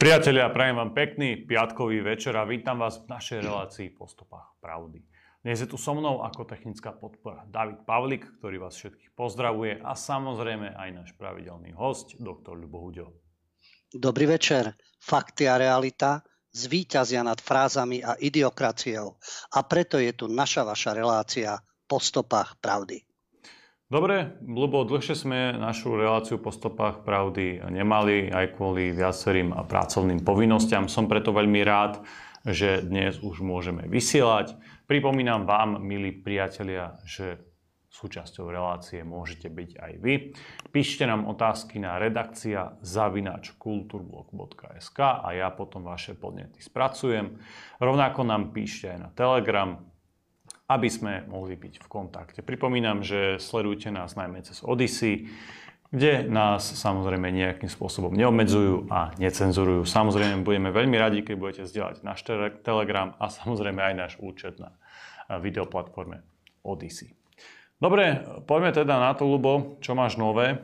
Priatelia, prajem vám pekný piatkový večer a vítam vás v našej relácii po stopách pravdy. Dnes je tu so mnou ako technická podpora David Pavlik, ktorý vás všetkých pozdravuje a samozrejme aj náš pravidelný host, doktor Ľubo Huďo. Dobrý večer. Fakty a realita zvíťazia nad frázami a idiokraciou. A preto je tu naša vaša relácia po stopách pravdy. Dobre, lebo dlhšie sme našu reláciu po stopách pravdy nemali aj kvôli viacerým pracovným povinnostiam. Som preto veľmi rád, že dnes už môžeme vysielať. Pripomínam vám, milí priatelia, že súčasťou relácie môžete byť aj vy. Píšte nám otázky na redakcia zavinač kulturblog.sk a ja potom vaše podnety spracujem. Rovnako nám píšte aj na Telegram, aby sme mohli byť v kontakte. Pripomínam, že sledujte nás najmä cez Odyssey, kde nás samozrejme nejakým spôsobom neobmedzujú a necenzurujú. Samozrejme budeme veľmi radi, keď budete zdieľať náš Telegram a samozrejme aj náš účet na videoplatforme Odyssey. Dobre, poďme teda na to, Lubo, čo máš nové.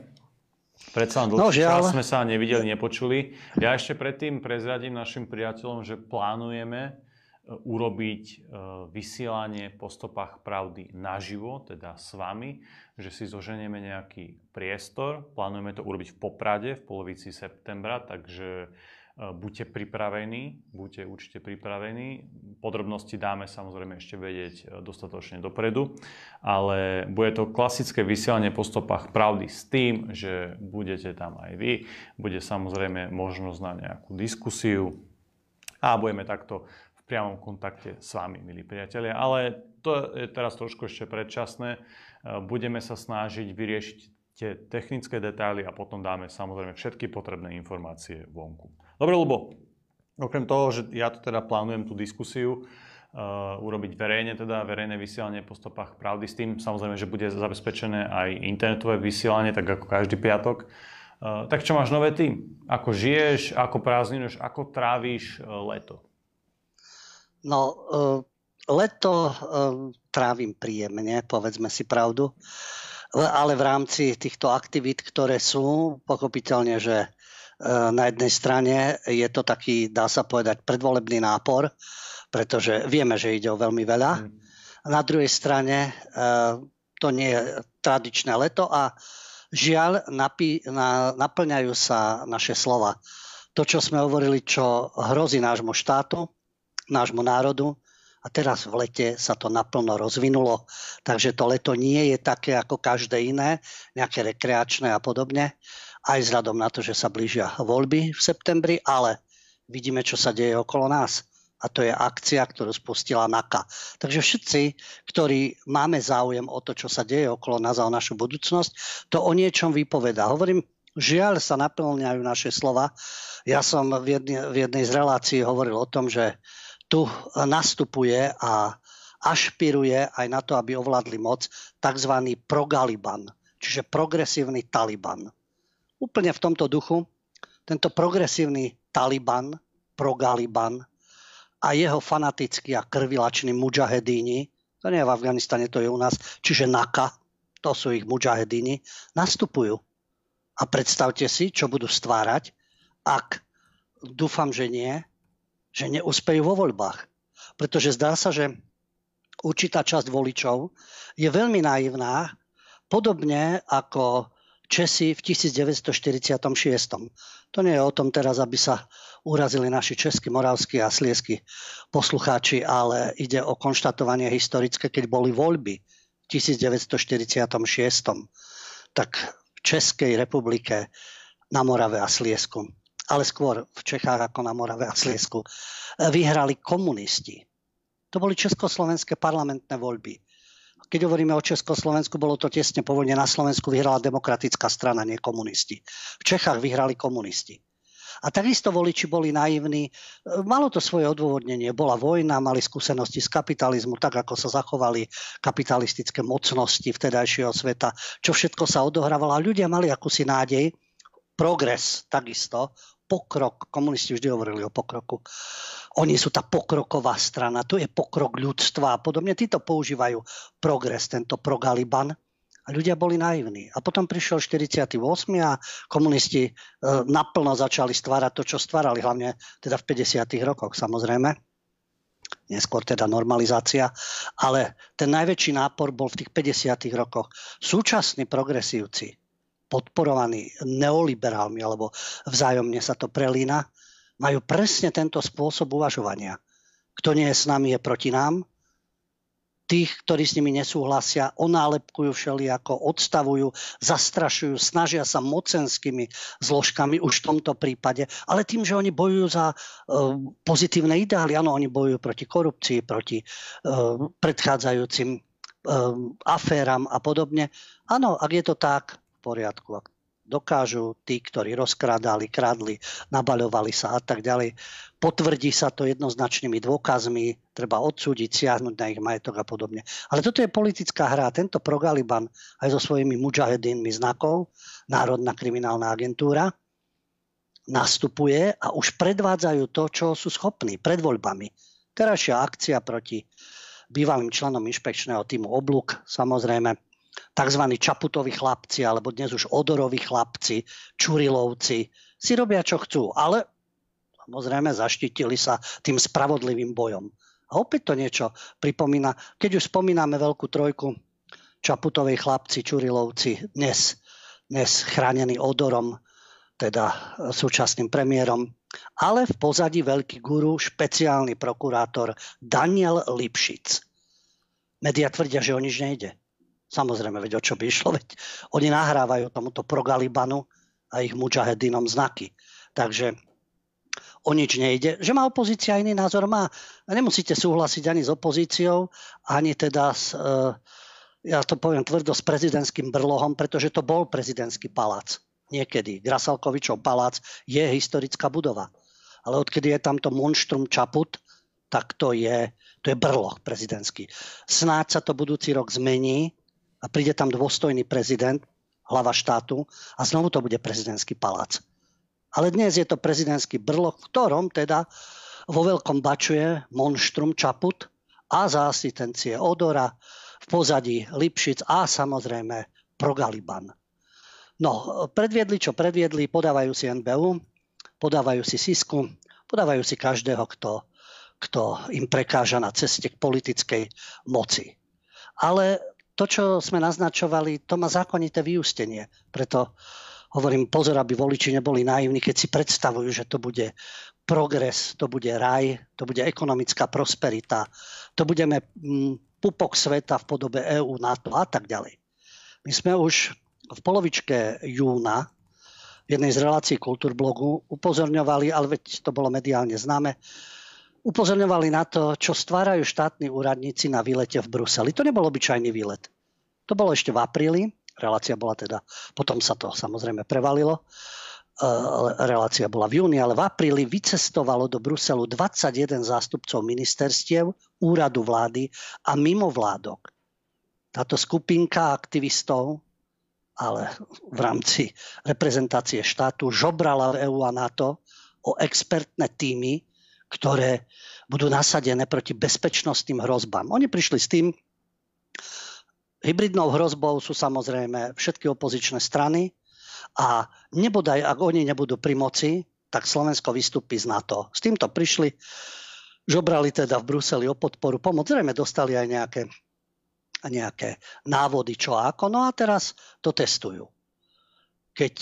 Predsa len dlhší no, čas sme sa nevideli, nepočuli. Ja ešte predtým prezradím našim priateľom, že plánujeme urobiť e, vysielanie po stopách pravdy naživo, teda s vami, že si zoženieme nejaký priestor. Plánujeme to urobiť v Poprade v polovici septembra, takže e, buďte pripravení, buďte určite pripravení. Podrobnosti dáme samozrejme ešte vedieť e, dostatočne dopredu, ale bude to klasické vysielanie po stopách pravdy s tým, že budete tam aj vy, bude samozrejme možnosť na nejakú diskusiu a budeme takto priamom kontakte s vami, milí priatelia. Ale to je teraz trošku ešte predčasné. E, budeme sa snažiť vyriešiť tie technické detaily a potom dáme samozrejme všetky potrebné informácie vonku. Dobre, Lubo, okrem toho, že ja tu teda plánujem tú diskusiu, Uh, urobiť verejne, teda verejné vysielanie po stopách pravdy s tým, samozrejme, že bude zabezpečené aj internetové vysielanie, tak ako každý piatok. Uh, tak čo máš nové ty? Ako žiješ, ako prázdninuješ, ako trávíš leto? No, uh, leto uh, trávim príjemne, povedzme si pravdu, ale v rámci týchto aktivít, ktoré sú, pochopiteľne, že uh, na jednej strane je to taký, dá sa povedať, predvolebný nápor, pretože vieme, že ide o veľmi veľa. Mm. Na druhej strane to nie je tradičné leto a žiaľ napí, na, naplňajú sa naše slova. To, čo sme hovorili, čo hrozí nášmu štátu, nášmu národu. A teraz v lete sa to naplno rozvinulo, takže to leto nie je také ako každé iné, nejaké rekreačné a podobne, aj vzhľadom na to, že sa blížia voľby v septembri, ale vidíme, čo sa deje okolo nás. A to je akcia, ktorú spustila NAKA. Takže všetci, ktorí máme záujem o to, čo sa deje okolo nás a o našu budúcnosť, to o niečom vypoveda. Hovorím, žiaľ sa naplňajú naše slova. Ja som v jednej, v jednej z relácií hovoril o tom, že tu nastupuje a ašpiruje aj na to, aby ovládli moc tzv. progaliban, čiže progresívny Taliban. Úplne v tomto duchu tento progresívny Taliban, progaliban a jeho fanatickí a krvilační mujahedíni, to nie je v Afganistane, to je u nás, čiže NAKA, to sú ich mujahedíni, nastupujú. A predstavte si, čo budú stvárať, ak dúfam, že nie, že neúspejú vo voľbách. Pretože zdá sa, že určitá časť voličov je veľmi naivná, podobne ako Česi v 1946. To nie je o tom teraz, aby sa urazili naši českí, moravskí a sliesky poslucháči, ale ide o konštatovanie historické, keď boli voľby v 1946. Tak v Českej republike na Morave a Sliesku ale skôr v Čechách ako na Morave a Sliesku, vyhrali komunisti. To boli československé parlamentné voľby. Keď hovoríme o Československu, bolo to tesne po vojne. Na Slovensku vyhrala demokratická strana, nie komunisti. V Čechách vyhrali komunisti. A takisto voliči boli naivní. Malo to svoje odôvodnenie. Bola vojna, mali skúsenosti z kapitalizmu, tak ako sa zachovali kapitalistické mocnosti vtedajšieho sveta, čo všetko sa odohrávalo. A ľudia mali akúsi nádej, progres takisto, pokrok, komunisti vždy hovorili o pokroku. Oni sú tá pokroková strana, to je pokrok ľudstva a podobne. Títo používajú progres, tento progaliban. A ľudia boli naivní. A potom prišiel 48. a komunisti e, naplno začali stvárať to, čo stvárali, hlavne teda v 50. rokoch samozrejme. Neskôr teda normalizácia. Ale ten najväčší nápor bol v tých 50. rokoch. Súčasní progresívci, podporovaní neoliberálmi, alebo vzájomne sa to prelína, majú presne tento spôsob uvažovania. Kto nie je s nami, je proti nám tých, ktorí s nimi nesúhlasia, onálepkujú všelijako, odstavujú, zastrašujú, snažia sa mocenskými zložkami už v tomto prípade, ale tým, že oni bojujú za uh, pozitívne ideály, áno, oni bojujú proti korupcii, proti uh, predchádzajúcim uh, aféram a podobne. Áno, ak je to tak, poriadku. Ak dokážu tí, ktorí rozkrádali, kradli, nabaľovali sa a tak ďalej. Potvrdí sa to jednoznačnými dôkazmi, treba odsúdiť, siahnuť na ich majetok a podobne. Ale toto je politická hra. Tento progaliban aj so svojimi mujahedínmi znakov, Národná kriminálna agentúra, nastupuje a už predvádzajú to, čo sú schopní pred voľbami. Terajšia akcia proti bývalým členom inšpekčného týmu Oblúk, samozrejme, tzv. čaputoví chlapci, alebo dnes už odoroví chlapci, čurilovci, si robia, čo chcú. Ale samozrejme zaštítili sa tým spravodlivým bojom. A opäť to niečo pripomína, keď už spomíname veľkú trojku, Čaputovej chlapci, Čurilovci, dnes, dnes chránený odorom, teda súčasným premiérom, ale v pozadí veľký guru, špeciálny prokurátor Daniel Lipšic. Media tvrdia, že o nič nejde. Samozrejme, veď o čo by išlo, veď oni nahrávajú tomuto progalibanu a ich mujahedinom znaky. Takže o nič nejde. Že má opozícia iný názor, má. Nemusíte súhlasiť ani s opozíciou, ani teda s, e, ja to poviem tvrdo, s prezidentským brlohom, pretože to bol prezidentský palác. Niekedy. Grasalkovičov palác je historická budova. Ale odkedy je tamto monštrum Čaput, tak to je, to je brloch prezidentský. Snáď sa to budúci rok zmení, a príde tam dôstojný prezident, hlava štátu a znovu to bude prezidentský palác. Ale dnes je to prezidentský brloch, v ktorom teda vo veľkom bačuje monštrum Čaput a za asistencie Odora, v pozadí Lipšic a samozrejme Progaliban. No, predviedli, čo predviedli, podávajú si NBU, podávajú si Sisku, podávajú si každého, kto, kto im prekáža na ceste k politickej moci. Ale to, čo sme naznačovali, to má zákonité vyústenie. Preto hovorím, pozor, aby voliči neboli naivní, keď si predstavujú, že to bude progres, to bude raj, to bude ekonomická prosperita, to budeme mm, pupok sveta v podobe EÚ, NATO a tak ďalej. My sme už v polovičke júna v jednej z relácií Kultúrblogu upozorňovali, ale veď to bolo mediálne známe, upozorňovali na to, čo stvárajú štátni úradníci na výlete v Bruseli. To nebol obyčajný výlet. To bolo ešte v apríli, relácia bola teda, potom sa to samozrejme prevalilo, e, relácia bola v júni, ale v apríli vycestovalo do Bruselu 21 zástupcov ministerstiev, úradu vlády a mimovládok. Táto skupinka aktivistov, ale v rámci reprezentácie štátu, žobrala EU a NATO o expertné týmy, ktoré budú nasadené proti bezpečnostným hrozbám. Oni prišli s tým, hybridnou hrozbou sú samozrejme všetky opozičné strany a nebodaj, ak oni nebudú pri moci, tak Slovensko vystúpi z NATO. S týmto prišli, žobrali teda v Bruseli o podporu, pomoc. Zrejme dostali aj nejaké, nejaké návody, čo ako. No a teraz to testujú. Keď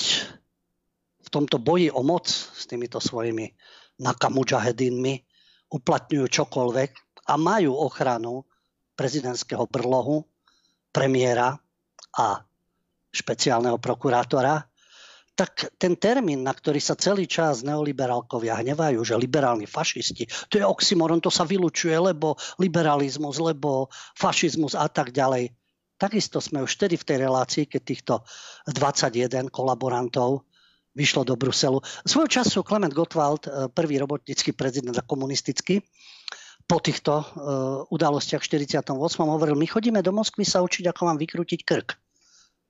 v tomto boji o moc s týmito svojimi nakamudžahedinmi uplatňujú čokoľvek a majú ochranu prezidentského brlohu, premiéra a špeciálneho prokurátora, tak ten termín, na ktorý sa celý čas neoliberálkovia hnevajú, že liberálni fašisti, to je oxymoron, to sa vylučuje, lebo liberalizmus, lebo fašizmus a tak ďalej. Takisto sme už vtedy v tej relácii, keď týchto 21 kolaborantov vyšlo do Bruselu. Svojho času Klement Gottwald, eh, prvý robotnický prezident a komunistický, po týchto uh, udalostiach v 48. hovoril, my chodíme do Moskvy sa učiť, ako vám vykrútiť krk.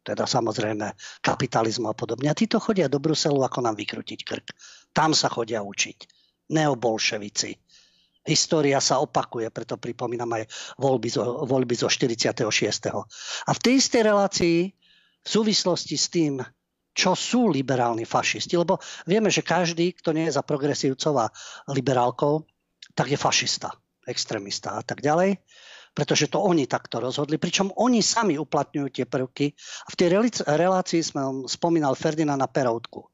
Teda samozrejme kapitalizmu a podobne. A títo chodia do Bruselu, ako nám vykrútiť krk. Tam sa chodia učiť. Neobolševici. História sa opakuje, preto pripomínam aj voľby zo, voľby zo 46. A v tej istej relácii v súvislosti s tým, čo sú liberálni fašisti, lebo vieme, že každý, kto nie je za progresívcov a liberálkov, tak je fašista, extrémista a tak ďalej pretože to oni takto rozhodli, pričom oni sami uplatňujú tie prvky. A v tej relácii sme spomínal Ferdinanda Peroutku.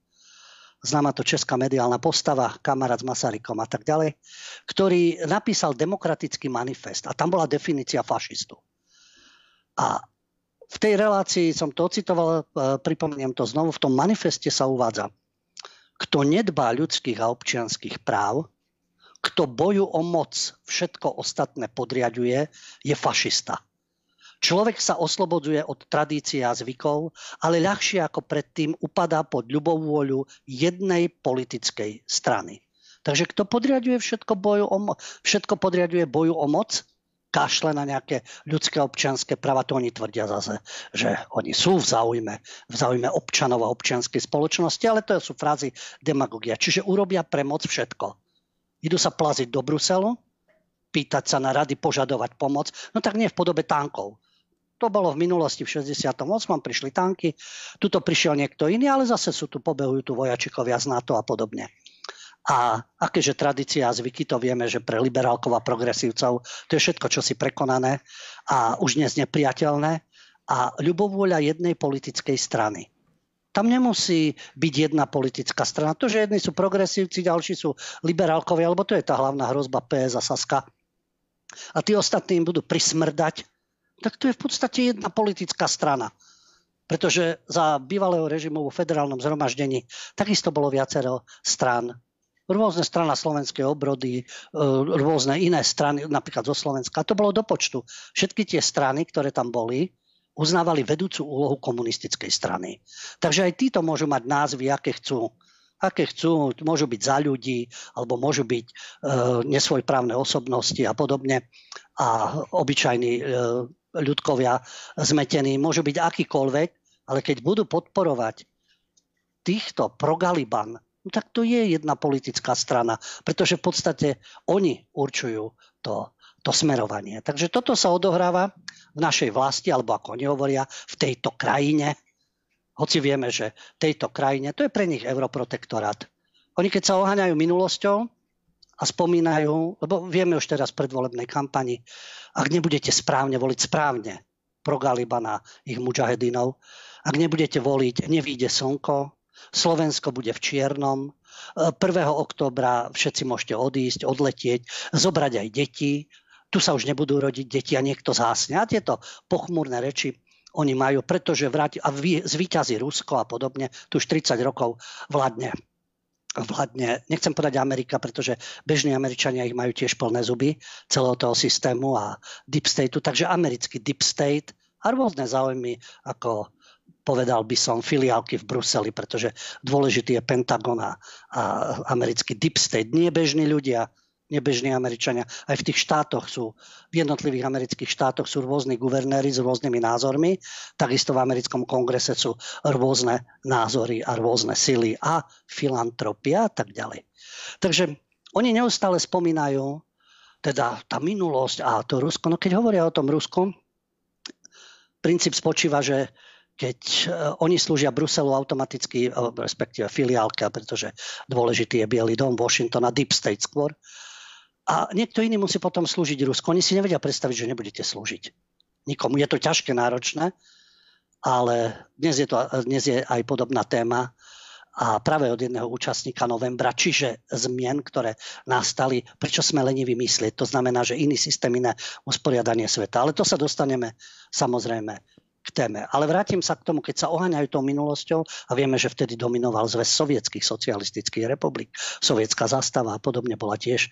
Známa to česká mediálna postava, kamarát s Masarykom a tak ďalej, ktorý napísal demokratický manifest a tam bola definícia fašistu. A v tej relácii som to ocitoval, e, pripomeniem to znovu, v tom manifeste sa uvádza, kto nedbá ľudských a občianských práv, kto boju o moc všetko ostatné podriaduje, je fašista. Človek sa oslobodzuje od tradície a zvykov, ale ľahšie ako predtým upadá pod ľubovôľu jednej politickej strany. Takže kto podriaduje všetko, boju o mo- všetko podriaduje boju o moc, kašle na nejaké ľudské občianské práva, to oni tvrdia zase, že oni sú v záujme, v záujme občanov a občianskej spoločnosti, ale to sú frázy demagogia. Čiže urobia pre moc všetko idú sa plaziť do Bruselu, pýtať sa na rady, požadovať pomoc, no tak nie v podobe tankov. To bolo v minulosti v 68. prišli tanky, tuto prišiel niekto iný, ale zase sú tu, pobehujú tu vojačikovia z NATO a podobne. A akéže tradícia a zvyky, to vieme, že pre liberálkov a progresívcov to je všetko, čo si prekonané a už dnes nepriateľné a ľubovôľa jednej politickej strany. Tam nemusí byť jedna politická strana. To, že jedni sú progresívci, ďalší sú liberálkovia, lebo to je tá hlavná hrozba PS a Saska. A tí ostatní im budú prismrdať, tak to je v podstate jedna politická strana. Pretože za bývalého režimu vo federálnom zhromaždení takisto bolo viacero strán. Rôzne strana slovenskej obrody, e, rôzne iné strany, napríklad zo Slovenska. To bolo do počtu. Všetky tie strany, ktoré tam boli, uznávali vedúcu úlohu komunistickej strany. Takže aj títo môžu mať názvy, aké chcú. Aké chcú, môžu byť za ľudí, alebo môžu byť e, nesvojprávne osobnosti a podobne. A obyčajní e, ľudkovia zmetení môžu byť akýkoľvek, ale keď budú podporovať týchto pro-Galiban, tak to je jedna politická strana, pretože v podstate oni určujú to to smerovanie. Takže toto sa odohráva v našej vlasti, alebo ako oni hovoria, v tejto krajine. Hoci vieme, že v tejto krajine, to je pre nich europrotektorát. Oni keď sa oháňajú minulosťou a spomínajú, lebo vieme už teraz v predvolebnej kampani, ak nebudete správne voliť správne pro Galibana, ich mujahedinov, ak nebudete voliť, nevíde slnko, Slovensko bude v čiernom, 1. oktobra všetci môžete odísť, odletieť, zobrať aj deti, tu sa už nebudú rodiť deti a niekto zásne. A tieto pochmúrne reči oni majú, pretože vráti, a zvýťazí Rusko a podobne, tu už 30 rokov vládne vládne, nechcem povedať Amerika, pretože bežní Američania ich majú tiež plné zuby celého toho systému a deep stateu, takže americký deep state a rôzne záujmy, ako povedal by som, filiálky v Bruseli, pretože dôležitý je Pentagon a, a americký deep state. Nie bežní ľudia, nebežní Američania. Aj v tých štátoch sú, v jednotlivých amerických štátoch sú rôzni guvernéri s rôznymi názormi, takisto v americkom kongrese sú rôzne názory a rôzne sily a filantropia a tak ďalej. Takže oni neustále spomínajú teda tá minulosť a to Rusko. No keď hovoria o tom Rusku, princíp spočíva, že keď e, oni slúžia Bruselu automaticky, e, respektíve filiálka, pretože dôležitý je Bielý dom, Washington a Deep State skôr, a niekto iný musí potom slúžiť Rusku. Oni si nevedia predstaviť, že nebudete slúžiť nikomu. Je to ťažké, náročné, ale dnes je, to, dnes je aj podobná téma a práve od jedného účastníka novembra, čiže zmien, ktoré nastali, prečo sme leniví myslieť. To znamená, že iný systém, iné usporiadanie sveta. Ale to sa dostaneme samozrejme téme. Ale vrátim sa k tomu, keď sa oháňajú tou minulosťou a vieme, že vtedy dominoval zväz sovietských socialistických republik. Sovietská zastava a podobne bola tiež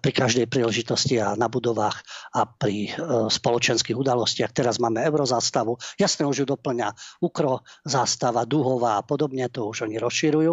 pri každej príležitosti a na budovách a pri e, spoločenských udalostiach. Teraz máme eurozastavu. Jasne už ju doplňa Ukro zástava, Duhová a podobne, to už oni rozširujú.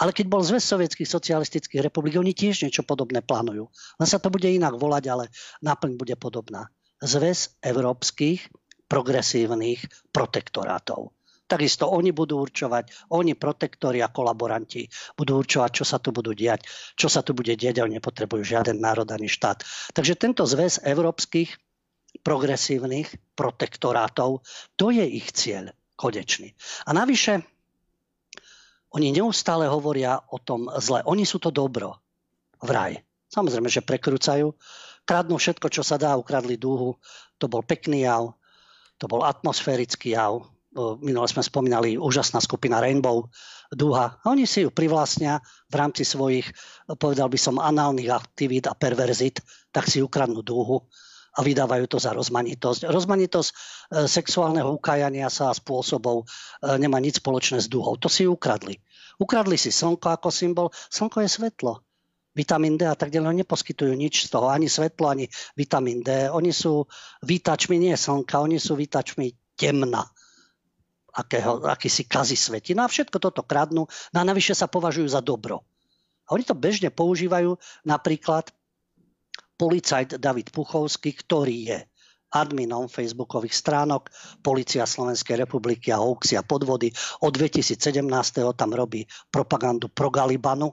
Ale keď bol zväz sovietských socialistických republik, oni tiež niečo podobné plánujú. Len sa to bude inak volať, ale náplň bude podobná. Zväz európskych progresívnych protektorátov. Takisto oni budú určovať, oni protektori a kolaboranti budú určovať, čo sa tu budú diať, čo sa tu bude diať a oni nepotrebujú žiaden národ ani štát. Takže tento zväz európskych progresívnych protektorátov, to je ich cieľ konečný. A navyše, oni neustále hovoria o tom zle. Oni sú to dobro. Vraj. Samozrejme, že prekrúcajú. Kradnú všetko, čo sa dá. Ukradli dúhu. To bol pekný jav. To bol atmosférický jav. Minule sme spomínali úžasná skupina Rainbow Dúha. A oni si ju privlastnia v rámci svojich, povedal by som, análnych aktivít a perverzit, tak si ukradnú dúhu a vydávajú to za rozmanitosť. Rozmanitosť e, sexuálneho ukájania sa a spôsobov e, nemá nič spoločné s duhou. To si ukradli. Ukradli si slnko ako symbol. Slnko je svetlo. Vitamín D a tak ďalej neposkytujú nič z toho, ani svetlo, ani vitamín D. Oni sú výtačmi nie slnka, oni sú výtačmi temna akého, aký si kazi svetina. A všetko toto kradnú no a navyše sa považujú za dobro. A oni to bežne používajú napríklad policajt David Puchovský, ktorý je adminom facebookových stránok Polícia Slovenskej republiky a hoaxy a podvody. Od 2017. tam robí propagandu pro Galibanu.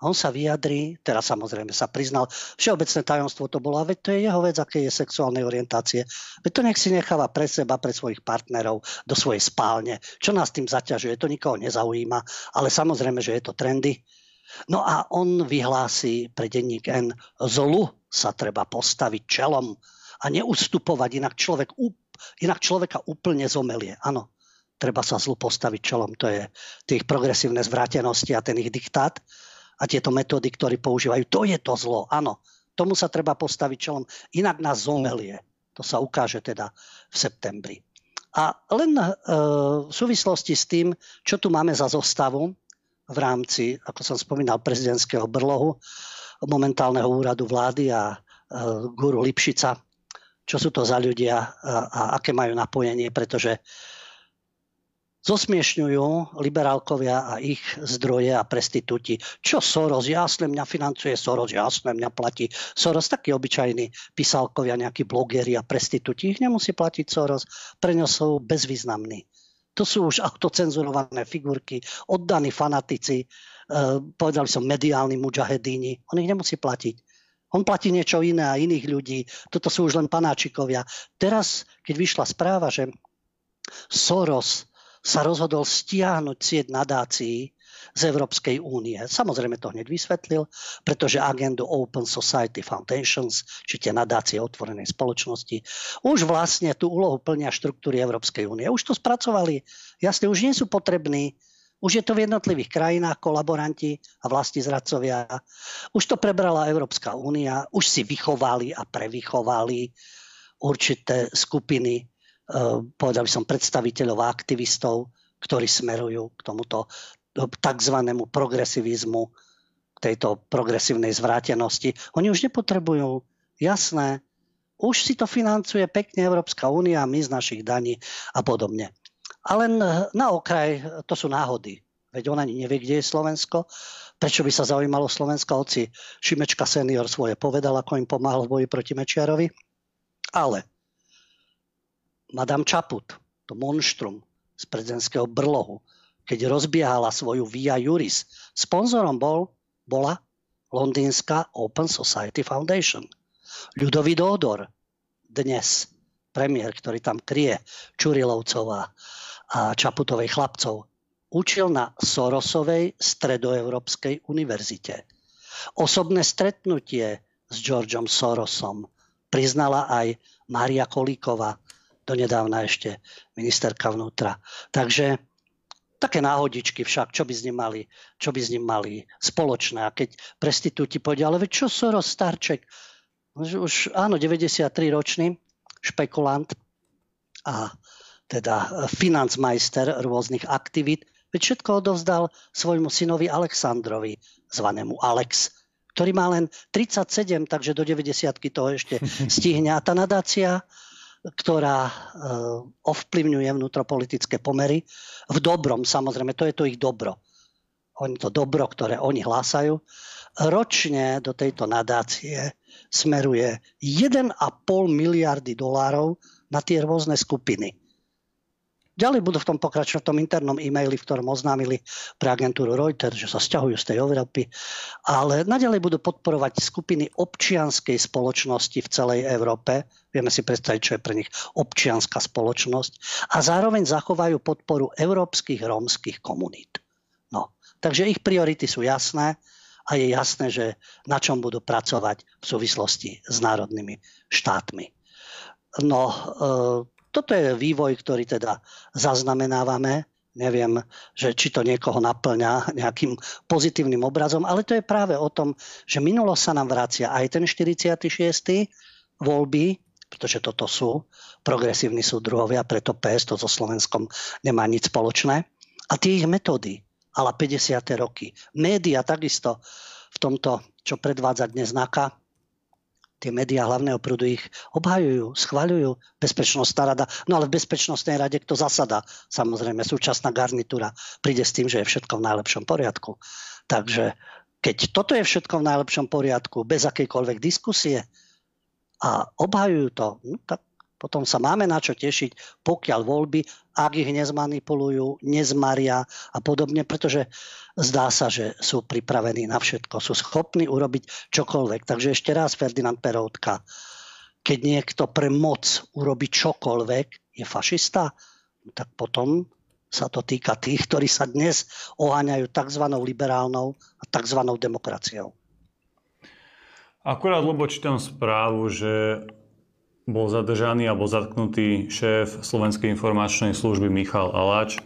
On sa vyjadrí, teraz samozrejme sa priznal, všeobecné tajomstvo to bolo, a veď to je jeho vec, aké je sexuálnej orientácie. Veď to nech si necháva pre seba, pre svojich partnerov, do svojej spálne. Čo nás tým zaťažuje, to nikoho nezaujíma, ale samozrejme, že je to trendy No a on vyhlási pre denník N, zlu sa treba postaviť čelom a neustupovať, inak, človek, inak človeka úplne zomelie. Áno, treba sa zlu postaviť čelom. To je tých progresívne zvrátenosti a ten ich diktát a tieto metódy, ktoré používajú. To je to zlo, áno. Tomu sa treba postaviť čelom, inak nás zomelie. To sa ukáže teda v septembri. A len e, v súvislosti s tým, čo tu máme za zostavu, v rámci, ako som spomínal, prezidentského brlohu, momentálneho úradu vlády a e, guru Lipšica, čo sú to za ľudia a, a aké majú napojenie, pretože zosmiešňujú liberálkovia a ich zdroje a prestitúti. Čo Soros? Jasne mňa financuje Soros, jasne mňa platí Soros. Takí obyčajní písalkovia, nejakí blogeri a prestitúti. Ich nemusí platiť Soros. Pre ňo sú bezvýznamní. To sú už autocenzurované figurky, oddaní fanatici, eh, povedali som mediálni mujahedíni. On ich nemusí platiť. On platí niečo iné a iných ľudí. Toto sú už len panáčikovia. Teraz, keď vyšla správa, že Soros sa rozhodol stiahnuť sieť nadácií, z Európskej únie. Samozrejme to hneď vysvetlil, pretože agendu Open Society Foundations, či tie nadácie otvorenej spoločnosti, už vlastne tú úlohu plnia štruktúry Európskej únie. Už to spracovali. Jasne, už nie sú potrební už je to v jednotlivých krajinách kolaboranti a vlasti zradcovia. Už to prebrala Európska únia, už si vychovali a prevychovali určité skupiny, povedal by som, predstaviteľov a aktivistov, ktorí smerujú k tomuto tzv. progresivizmu, tejto progresívnej zvrátenosti. Oni už nepotrebujú, jasné, už si to financuje pekne Európska únia, my z našich daní a podobne. A len na okraj, to sú náhody. Veď on ani nevie, kde je Slovensko. Prečo by sa zaujímalo Slovensko, hoci Šimečka senior svoje povedal, ako im pomáhal v boji proti Mečiarovi. Ale Madame Čaput, to monštrum z prezidentského brlohu, keď rozbiehala svoju Via Juris. Sponzorom bol, bola londýnska Open Society Foundation. Ľudový Dódor, dnes premiér, ktorý tam krie Čurilovcov a Čaputovej chlapcov, učil na Sorosovej stredoeurópskej univerzite. Osobné stretnutie s Georgeom Sorosom priznala aj Mária Kolíková, donedávna ešte ministerka vnútra. Takže Také náhodičky však, čo by s ním mali, čo by s ním mali spoločné. A keď prestitúti povedia, ale veď čo Soros starček? Už áno, 93 ročný špekulant a teda financmajster rôznych aktivít, veď všetko odovzdal svojmu synovi Alexandrovi, zvanému Alex, ktorý má len 37, takže do 90 toho ešte stihne. A tá nadácia ktorá e, ovplyvňuje vnútropolitické pomery. V dobrom, samozrejme, to je to ich dobro. Oni to dobro, ktoré oni hlásajú. Ročne do tejto nadácie smeruje 1,5 miliardy dolárov na tie rôzne skupiny. Ďalej budú v tom pokračovať v tom internom e-maili, v ktorom oznámili pre agentúru Reuters, že sa stiahujú z tej Európy. Ale naďalej budú podporovať skupiny občianskej spoločnosti v celej Európe. Vieme si predstaviť, čo je pre nich občianská spoločnosť. A zároveň zachovajú podporu európskych rómskych komunít. No, takže ich priority sú jasné a je jasné, že na čom budú pracovať v súvislosti s národnými štátmi. No, e, toto je vývoj, ktorý teda zaznamenávame. Neviem, že či to niekoho naplňa nejakým pozitívnym obrazom, ale to je práve o tom, že minulosť sa nám vracia aj ten 46. voľby, pretože toto sú progresívni súdruhovia, preto PS to so Slovenskom nemá nič spoločné. A tie ich metódy, ale 50. roky. Média takisto v tomto, čo predvádza dnes NAKA, tie médiá hlavného prúdu ich obhajujú, schvaľujú, bezpečnostná rada. No ale v bezpečnostnej rade kto zasada? Samozrejme, súčasná garnitúra príde s tým, že je všetko v najlepšom poriadku. Takže keď toto je všetko v najlepšom poriadku, bez akejkoľvek diskusie a obhajujú to, no, tak potom sa máme na čo tešiť, pokiaľ voľby, ak ich nezmanipulujú, nezmaria a podobne, pretože zdá sa, že sú pripravení na všetko, sú schopní urobiť čokoľvek. Takže ešte raz Ferdinand Peroutka, keď niekto pre moc urobí čokoľvek, je fašista, tak potom sa to týka tých, ktorí sa dnes oháňajú tzv. liberálnou a tzv. demokraciou. Akurát, lebo čítam správu, že bol zadržaný alebo zatknutý šéf Slovenskej informačnej služby Michal Alač,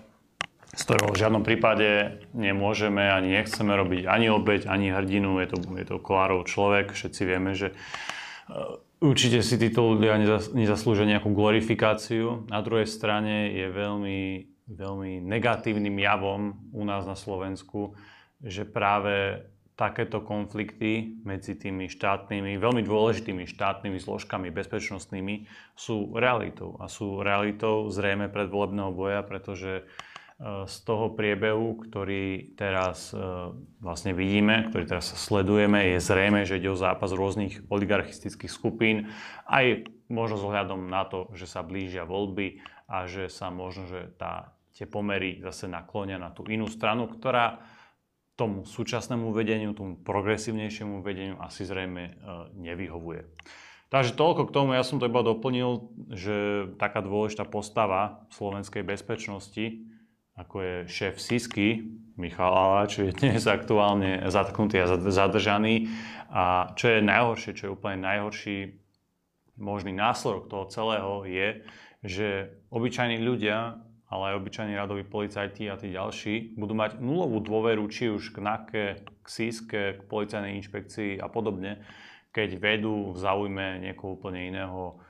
z ktorého v žiadnom prípade nemôžeme ani nechceme robiť ani obeď, ani hrdinu. Je to, je to Kolárov človek. Všetci vieme, že uh, určite si títo ľudia nezaslúžia nejakú glorifikáciu. Na druhej strane je veľmi, veľmi negatívnym javom u nás na Slovensku, že práve takéto konflikty medzi tými štátnymi, veľmi dôležitými štátnymi zložkami bezpečnostnými sú realitou. A sú realitou zrejme predvolebného boja, pretože z toho priebehu, ktorý teraz e, vlastne vidíme, ktorý teraz sledujeme, je zrejme, že ide o zápas rôznych oligarchistických skupín, aj možno s na to, že sa blížia voľby a že sa možno, že tá, tie pomery zase naklonia na tú inú stranu, ktorá tomu súčasnému vedeniu, tomu progresívnejšiemu vedeniu asi zrejme e, nevyhovuje. Takže toľko k tomu, ja som to iba doplnil, že taká dôležitá postava slovenskej bezpečnosti, ako je šéf SISky, Michal Aláč, je dnes aktuálne zatknutý a zadržaný. A čo je najhoršie, čo je úplne najhorší možný následok toho celého je, že obyčajní ľudia ale aj obyčajní radoví policajti a tí ďalší budú mať nulovú dôveru či už k NAKE, k SISKE, k policajnej inšpekcii a podobne, keď vedú v záujme niekoho úplne iného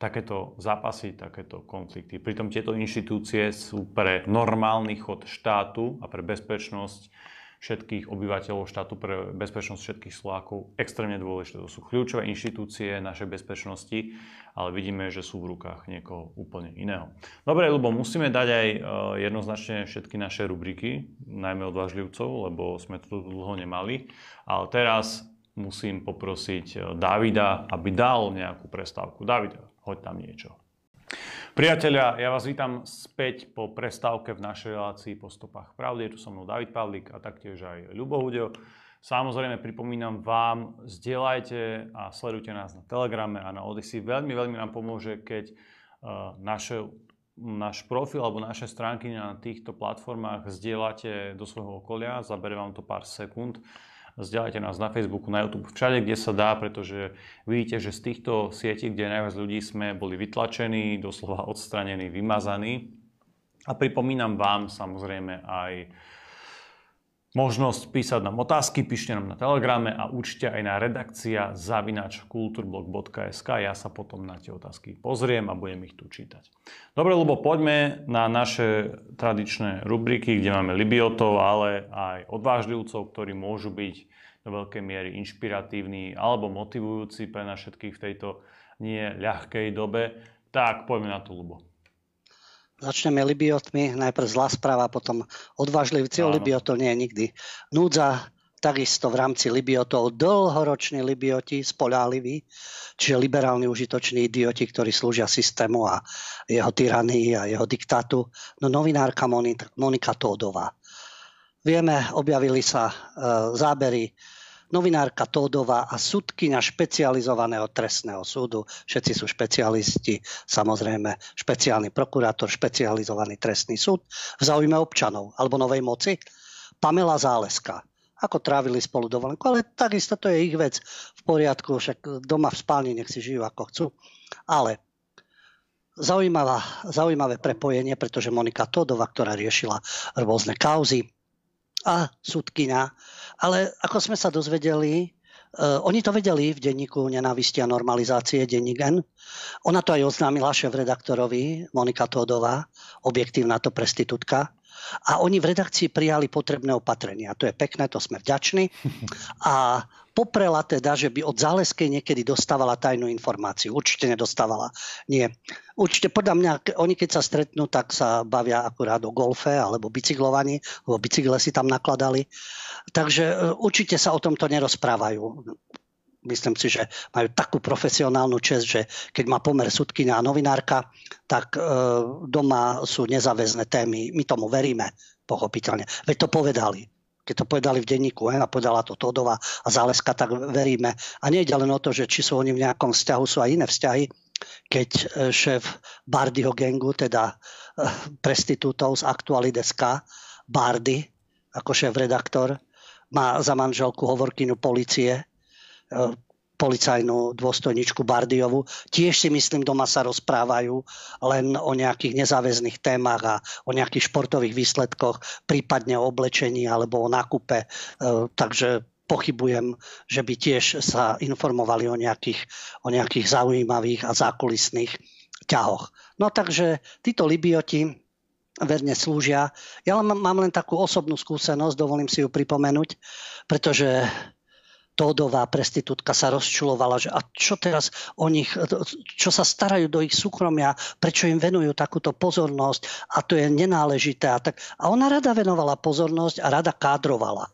takéto zápasy, takéto konflikty. Pritom tieto inštitúcie sú pre normálny chod štátu a pre bezpečnosť všetkých obyvateľov štátu pre bezpečnosť všetkých Slovákov extrémne dôležité. To sú kľúčové inštitúcie našej bezpečnosti, ale vidíme, že sú v rukách niekoho úplne iného. Dobre, lebo musíme dať aj e, jednoznačne všetky naše rubriky, najmä odvážlivcov, lebo sme to dlho nemali. Ale teraz musím poprosiť e, Davida, aby dal nejakú prestávku. Davida, hoď tam niečo. Priatelia, ja vás vítam späť po prestávke v našej relácii po stopách pravdy. Je tu so mnou David Pavlik a taktiež aj Ľubo Hudio. Samozrejme pripomínam vám, zdieľajte a sledujte nás na Telegrame a na Odyssey. Veľmi, veľmi nám pomôže, keď uh, naše, náš profil alebo naše stránky na týchto platformách zdieľate do svojho okolia. Zabere vám to pár sekúnd Zdieľajte nás na Facebooku, na YouTube, všade, kde sa dá, pretože vidíte, že z týchto sietí, kde najviac ľudí sme boli vytlačení, doslova odstranení, vymazaní. A pripomínam vám samozrejme aj možnosť písať nám otázky, píšte nám na Telegrame a určite aj na redakcia zavinač kulturblog.sk. Ja sa potom na tie otázky pozriem a budem ich tu čítať. Dobre, lebo poďme na naše tradičné rubriky, kde máme Libiotov, ale aj odvážlivcov, ktorí môžu byť do veľkej miery inšpiratívni alebo motivujúci pre nás všetkých v tejto nie ľahkej dobe. Tak poďme na to, Lubo. Začneme Libiotmi, najprv zlá správa, potom odvážlivci. O Libiotov nie je nikdy núdza. takisto v rámci Libiotov dlhoroční Libioti, spoľahliví, čiže liberálni užitoční idioti, ktorí slúžia systému a jeho tyranii a jeho diktátu. No novinárka Monika Tódová. Vieme, objavili sa e, zábery novinárka Tódová a sudkynia špecializovaného trestného súdu. Všetci sú špecialisti, samozrejme špeciálny prokurátor, špecializovaný trestný súd v záujme občanov alebo novej moci. Pamela Záleska ako trávili spolu dovolenku, ale takisto to je ich vec v poriadku, však doma v spálni nech si žijú ako chcú. Ale zaujímavé prepojenie, pretože Monika Todova, ktorá riešila rôzne kauzy a súdkyňa, ale ako sme sa dozvedeli, Uh, oni to vedeli v denníku nenávisti a normalizácie, denník. Ona to aj oznámila šéf-redaktorovi Monika Todová, objektívna to prestitútka a oni v redakcii prijali potrebné opatrenia. To je pekné, to sme vďační. A poprela teda, že by od Záleskej niekedy dostávala tajnú informáciu. Určite nedostávala. Nie. Určite podľa mňa, oni keď sa stretnú, tak sa bavia akurát o golfe alebo bicyklovaní, lebo bicykle si tam nakladali. Takže e, určite sa o tomto nerozprávajú myslím si, že majú takú profesionálnu čest, že keď má pomer sudkynia a novinárka, tak e, doma sú nezáväzné témy. My tomu veríme, pochopiteľne. Veď to povedali. Keď to povedali v denníku, a povedala to Todova a Záleska, tak veríme. A nie je len o to, že či sú oni v nejakom vzťahu, sú aj iné vzťahy. Keď e, šéf Bardyho gengu, teda e, prestitútov z Aktualideska, Bardy, ako šéf redaktor, má za manželku hovorkyňu policie, policajnú dôstojničku Bardiovu. Tiež si myslím, doma sa rozprávajú len o nejakých nezáväzných témach a o nejakých športových výsledkoch, prípadne o oblečení alebo o nákupe. E, takže pochybujem, že by tiež sa informovali o nejakých, o nejakých zaujímavých a zákulisných ťahoch. No takže títo Libioti verne slúžia. Ja mám len takú osobnú skúsenosť, dovolím si ju pripomenúť, pretože Tódová prestitútka sa rozčulovala, že a čo teraz o nich, čo sa starajú do ich súkromia, prečo im venujú takúto pozornosť a to je nenáležité. A, tak, a ona rada venovala pozornosť a rada kádrovala.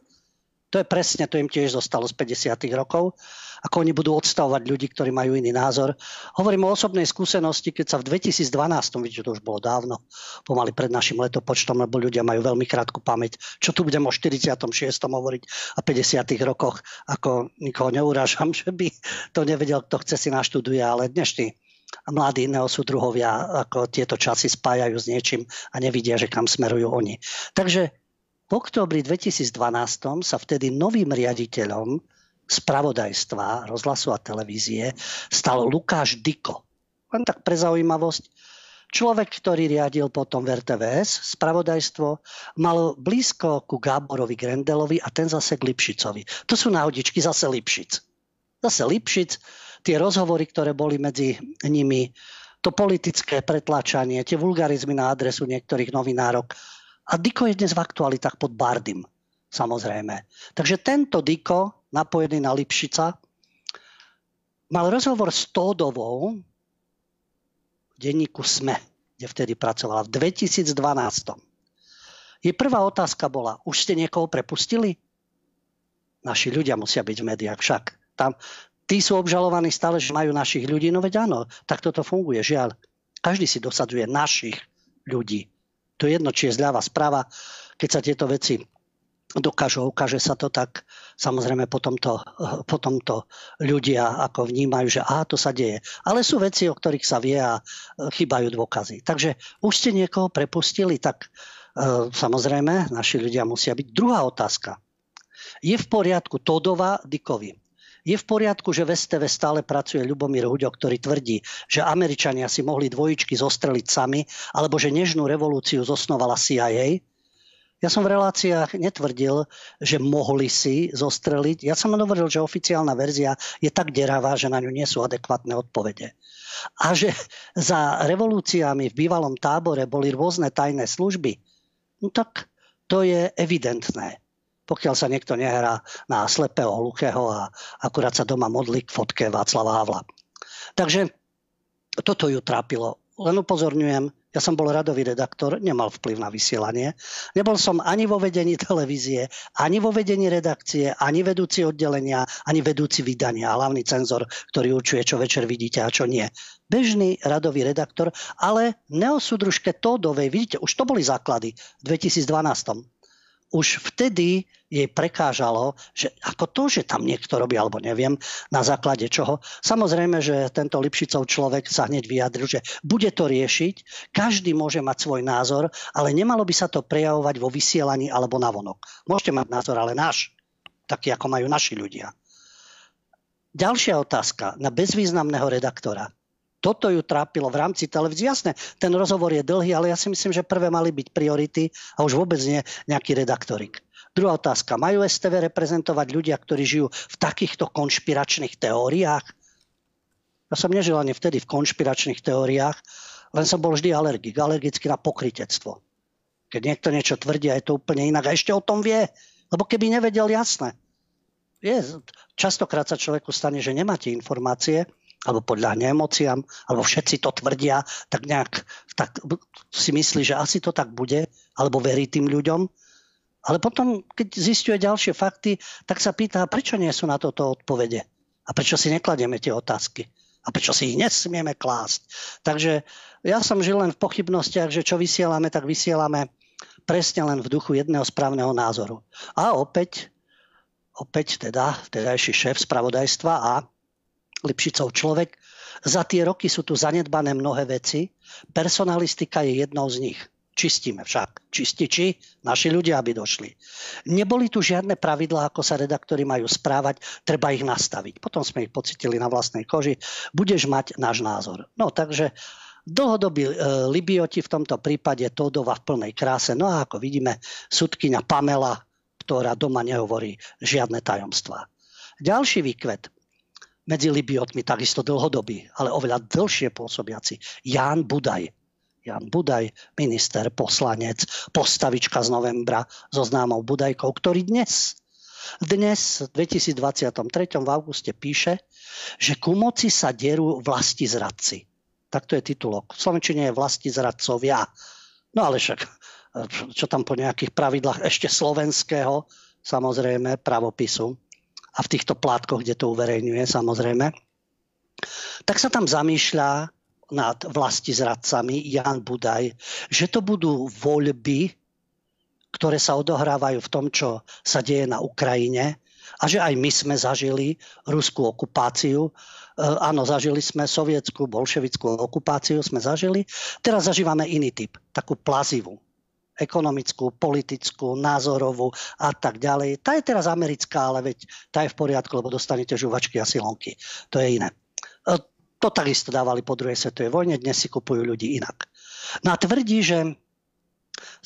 To je presne, to im tiež zostalo z 50. rokov ako oni budú odstavovať ľudí, ktorí majú iný názor. Hovorím o osobnej skúsenosti, keď sa v 2012, vidíte, to už bolo dávno, pomaly pred našim letopočtom, lebo ľudia majú veľmi krátku pamäť. Čo tu budem o 46. hovoriť a 50. rokoch, ako nikoho neurážam, že by to nevedel, kto chce si naštuduje, ale dnešní mladí neosudruhovia ako tieto časy spájajú s niečím a nevidia, že kam smerujú oni. Takže v oktobri 2012 sa vtedy novým riaditeľom spravodajstva, rozhlasu a televízie stal Lukáš Diko. Len tak pre zaujímavosť. Človek, ktorý riadil potom v RTVS spravodajstvo, mal blízko ku Gáborovi Grendelovi a ten zase k Lipšicovi. To sú náhodičky zase Lipšic. Zase Lipšic, tie rozhovory, ktoré boli medzi nimi, to politické pretláčanie, tie vulgarizmy na adresu niektorých novinárok. A Diko je dnes v aktualitách pod Bardym, samozrejme. Takže tento Diko napojený na Lipšica, mal rozhovor s Tódovou v denníku SME, kde vtedy pracovala, v 2012. Jej prvá otázka bola, už ste niekoho prepustili? Naši ľudia musia byť v médiách však. Tam, tí sú obžalovaní stále, že majú našich ľudí, no veď áno, tak toto funguje, žiaľ. Každý si dosadzuje našich ľudí. To je jedno, či je zľava správa, keď sa tieto veci dokážu, ukáže sa to tak, samozrejme potom to, potom to ľudia ako vnímajú, že aha, to sa deje. Ale sú veci, o ktorých sa vie a e, chýbajú dôkazy. Takže už ste niekoho prepustili, tak e, samozrejme naši ľudia musia byť. Druhá otázka. Je v poriadku Todova Dikovi? Je v poriadku, že v STV stále pracuje Ľubomír Huďo, ktorý tvrdí, že Američania si mohli dvojičky zostreliť sami, alebo že nežnú revolúciu zosnovala CIA? Ja som v reláciách netvrdil, že mohli si zostreliť. Ja som hovoril, že oficiálna verzia je tak deravá, že na ňu nie sú adekvátne odpovede. A že za revolúciami v bývalom tábore boli rôzne tajné služby, no tak to je evidentné. Pokiaľ sa niekto nehrá na slepého, hluchého a akurát sa doma modlí k fotke Václava Havla. Takže toto ju trápilo. Len upozorňujem, Ja som bol radový redaktor, nemal vplyv na vysielanie. Nebol som ani vo vedení televízie, ani vo vedení redakcie, ani vedúci oddelenia, ani vedúci vydania, hlavný cenzor, ktorý určuje, čo večer vidíte a čo nie. Bežný radový redaktor, ale neosudružke Tódovej, vidíte, už to boli základy v 2012 už vtedy jej prekážalo, že ako to, že tam niekto robí, alebo neviem, na základe čoho. Samozrejme, že tento Lipšicov človek sa hneď vyjadril, že bude to riešiť, každý môže mať svoj názor, ale nemalo by sa to prejavovať vo vysielaní alebo na vonok. Môžete mať názor, ale náš, taký ako majú naši ľudia. Ďalšia otázka na bezvýznamného redaktora toto ju trápilo v rámci televízie. Jasné, ten rozhovor je dlhý, ale ja si myslím, že prvé mali byť priority a už vôbec nie nejaký redaktorik. Druhá otázka. Majú STV reprezentovať ľudia, ktorí žijú v takýchto konšpiračných teóriách? Ja som nežil ani vtedy v konšpiračných teóriách, len som bol vždy alergik, alergický na pokritectvo. Keď niekto niečo tvrdí a je to úplne inak a ešte o tom vie, lebo keby nevedel, jasné. Je, častokrát sa človeku stane, že nemáte informácie alebo podľahne emóciám, alebo všetci to tvrdia, tak nejak tak si myslí, že asi to tak bude, alebo verí tým ľuďom. Ale potom, keď zistuje ďalšie fakty, tak sa pýta, prečo nie sú na toto odpovede? A prečo si nekladieme tie otázky? A prečo si ich nesmieme klásť? Takže ja som žil len v pochybnostiach, že čo vysielame, tak vysielame presne len v duchu jedného správneho názoru. A opäť, opäť teda, vtedajší šéf spravodajstva a Lipšicov človek. Za tie roky sú tu zanedbané mnohé veci. Personalistika je jednou z nich. Čistíme však. Čističi, naši ľudia, aby došli. Neboli tu žiadne pravidlá, ako sa redaktori majú správať, treba ich nastaviť. Potom sme ich pocitili na vlastnej koži. Budeš mať náš názor. No takže dlhodobí e, Libioti v tomto prípade Todova v plnej kráse. No a ako vidíme, sudkynia Pamela, ktorá doma nehovorí žiadne tajomstvá. Ďalší výkvet medzi Libiotmi takisto dlhodobý, ale oveľa dlhšie pôsobiaci. Ján Budaj. Jan Budaj, minister, poslanec, postavička z novembra so známou Budajkou, ktorý dnes, dnes v 2023 v auguste píše, že ku moci sa derú vlasti zradci. Tak to je titulok. V Slovenčine je vlasti zradcovia. No ale však, čo tam po nejakých pravidlách ešte slovenského, samozrejme, pravopisu a v týchto plátkoch, kde to uverejňuje samozrejme, tak sa tam zamýšľa nad vlasti zradcami Jan Budaj, že to budú voľby, ktoré sa odohrávajú v tom, čo sa deje na Ukrajine a že aj my sme zažili ruskú okupáciu. E, áno, zažili sme sovietskú, bolševickú okupáciu, sme zažili. Teraz zažívame iný typ, takú plazivú ekonomickú, politickú, názorovú a tak ďalej. Tá je teraz americká, ale veď tá je v poriadku, lebo dostanete žuvačky a silonky. To je iné. E, to takisto dávali po druhej svetovej vojne, dnes si kupujú ľudí inak. No a tvrdí, že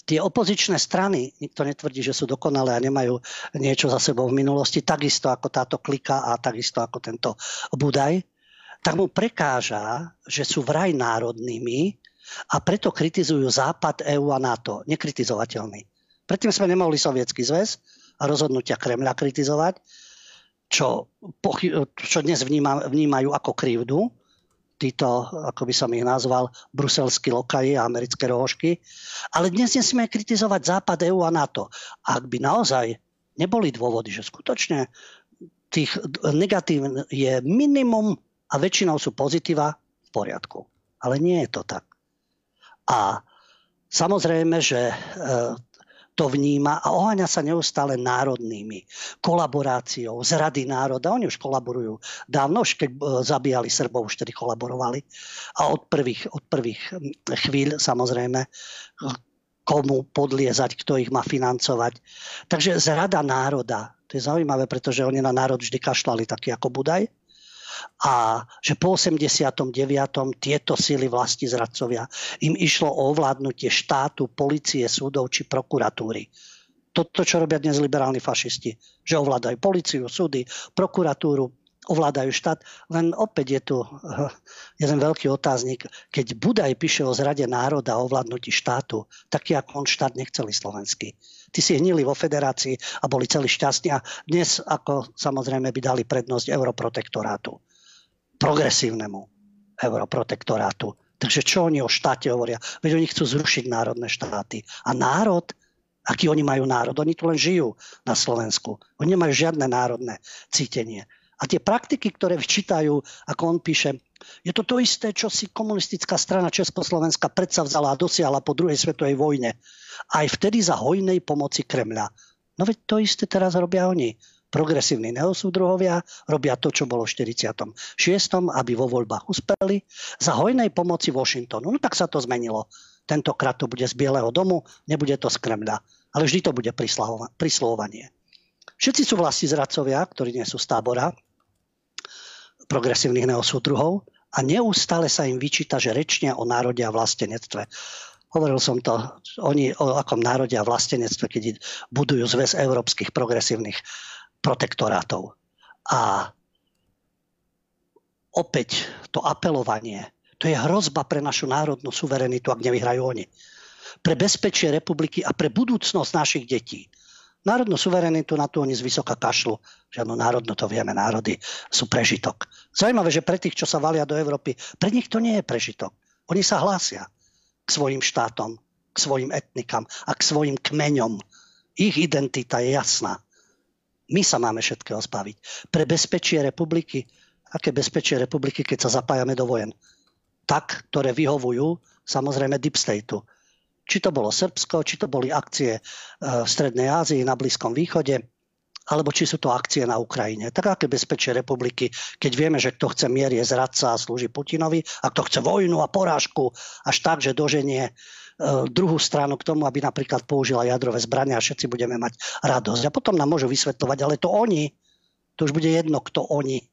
tie opozičné strany, nikto netvrdí, že sú dokonalé a nemajú niečo za sebou v minulosti, takisto ako táto klika a takisto ako tento Budaj, tak mu prekáža, že sú vraj národnými a preto kritizujú Západ, EÚ a NATO. Nekritizovateľný. Predtým sme nemohli Sovietský zväz a rozhodnutia Kremľa kritizovať, čo, čo dnes vníma, vnímajú ako krivdu, títo, ako by som ich nazval, bruselskí lokaji a americké rohožky. Ale dnes nesmieme kritizovať Západ, EU a NATO. Ak by naozaj neboli dôvody, že skutočne tých negatív je minimum a väčšinou sú pozitíva, v poriadku. Ale nie je to tak. A samozrejme, že e, to vníma a oháňa sa neustále národnými kolaboráciou z Rady národa. Oni už kolaborujú dávno, už keď e, zabíjali Srbov, už tedy kolaborovali. A od prvých, od prvých chvíľ samozrejme komu podliezať, kto ich má financovať. Takže z Rada národa, to je zaujímavé, pretože oni na národ vždy kašľali taký ako Budaj, a že po 89. tieto síly vlasti zradcovia im išlo o ovládnutie štátu, policie, súdov či prokuratúry. Toto, čo robia dnes liberálni fašisti, že ovládajú policiu, súdy, prokuratúru, ovládajú štát. Len opäť je tu eh, jeden veľký otáznik. Keď Budaj píše o zrade národa a ovládnutí štátu, taký ako on štát nechceli slovenský. Tí si hnili vo federácii a boli celí šťastní a dnes ako samozrejme by dali prednosť europrotektorátu progresívnemu europrotektorátu. Takže čo oni o štáte hovoria? Veď oni chcú zrušiť národné štáty. A národ, aký oni majú národ? Oni tu len žijú na Slovensku. Oni nemajú žiadne národné cítenie. A tie praktiky, ktoré vyčítajú, ako on píše, je to to isté, čo si komunistická strana Československa predsa vzala a dosiahla po druhej svetovej vojne. Aj vtedy za hojnej pomoci Kremľa. No veď to isté teraz robia oni. Progresívni neosúdruhovia robia to, čo bolo v 46., aby vo voľbách uspeli. Za hojnej pomoci Washingtonu. No tak sa to zmenilo. Tentokrát to bude z Bieleho domu, nebude to z Kremľa. Ale vždy to bude prislovovanie. Všetci sú vlasti zradcovia, ktorí nie sú z tábora, progresívnych neosúdruhov a neustále sa im vyčíta, že rečnia o národe a vlastenectve. Hovoril som to, oni o akom národe a vlastenectve, keď budujú zväz európskych progresívnych protektorátov. A opäť to apelovanie, to je hrozba pre našu národnú suverenitu, ak nevyhrajú oni. Pre bezpečie republiky a pre budúcnosť našich detí. Národnú suverenitu na tú oni z vysoka kašlu. Žiadnu národnú, to vieme, národy sú prežitok. Zajímavé, že pre tých, čo sa valia do Európy, pre nich to nie je prežitok. Oni sa hlásia k svojim štátom, k svojim etnikám a k svojim kmeňom. Ich identita je jasná. My sa máme všetkého zbaviť. Pre bezpečie republiky, aké bezpečie republiky, keď sa zapájame do vojen? Tak, ktoré vyhovujú samozrejme deep stateu či to bolo Srbsko, či to boli akcie e, v Strednej Ázii, na Blízkom východe, alebo či sú to akcie na Ukrajine. Tak aké bezpečie republiky, keď vieme, že kto chce mier je zradca a slúži Putinovi a kto chce vojnu a porážku až tak, že doženie druhú stranu k tomu, aby napríklad použila jadrové zbrania a všetci budeme mať radosť. A potom nám môžu vysvetľovať, ale to oni, to už bude jedno, kto oni,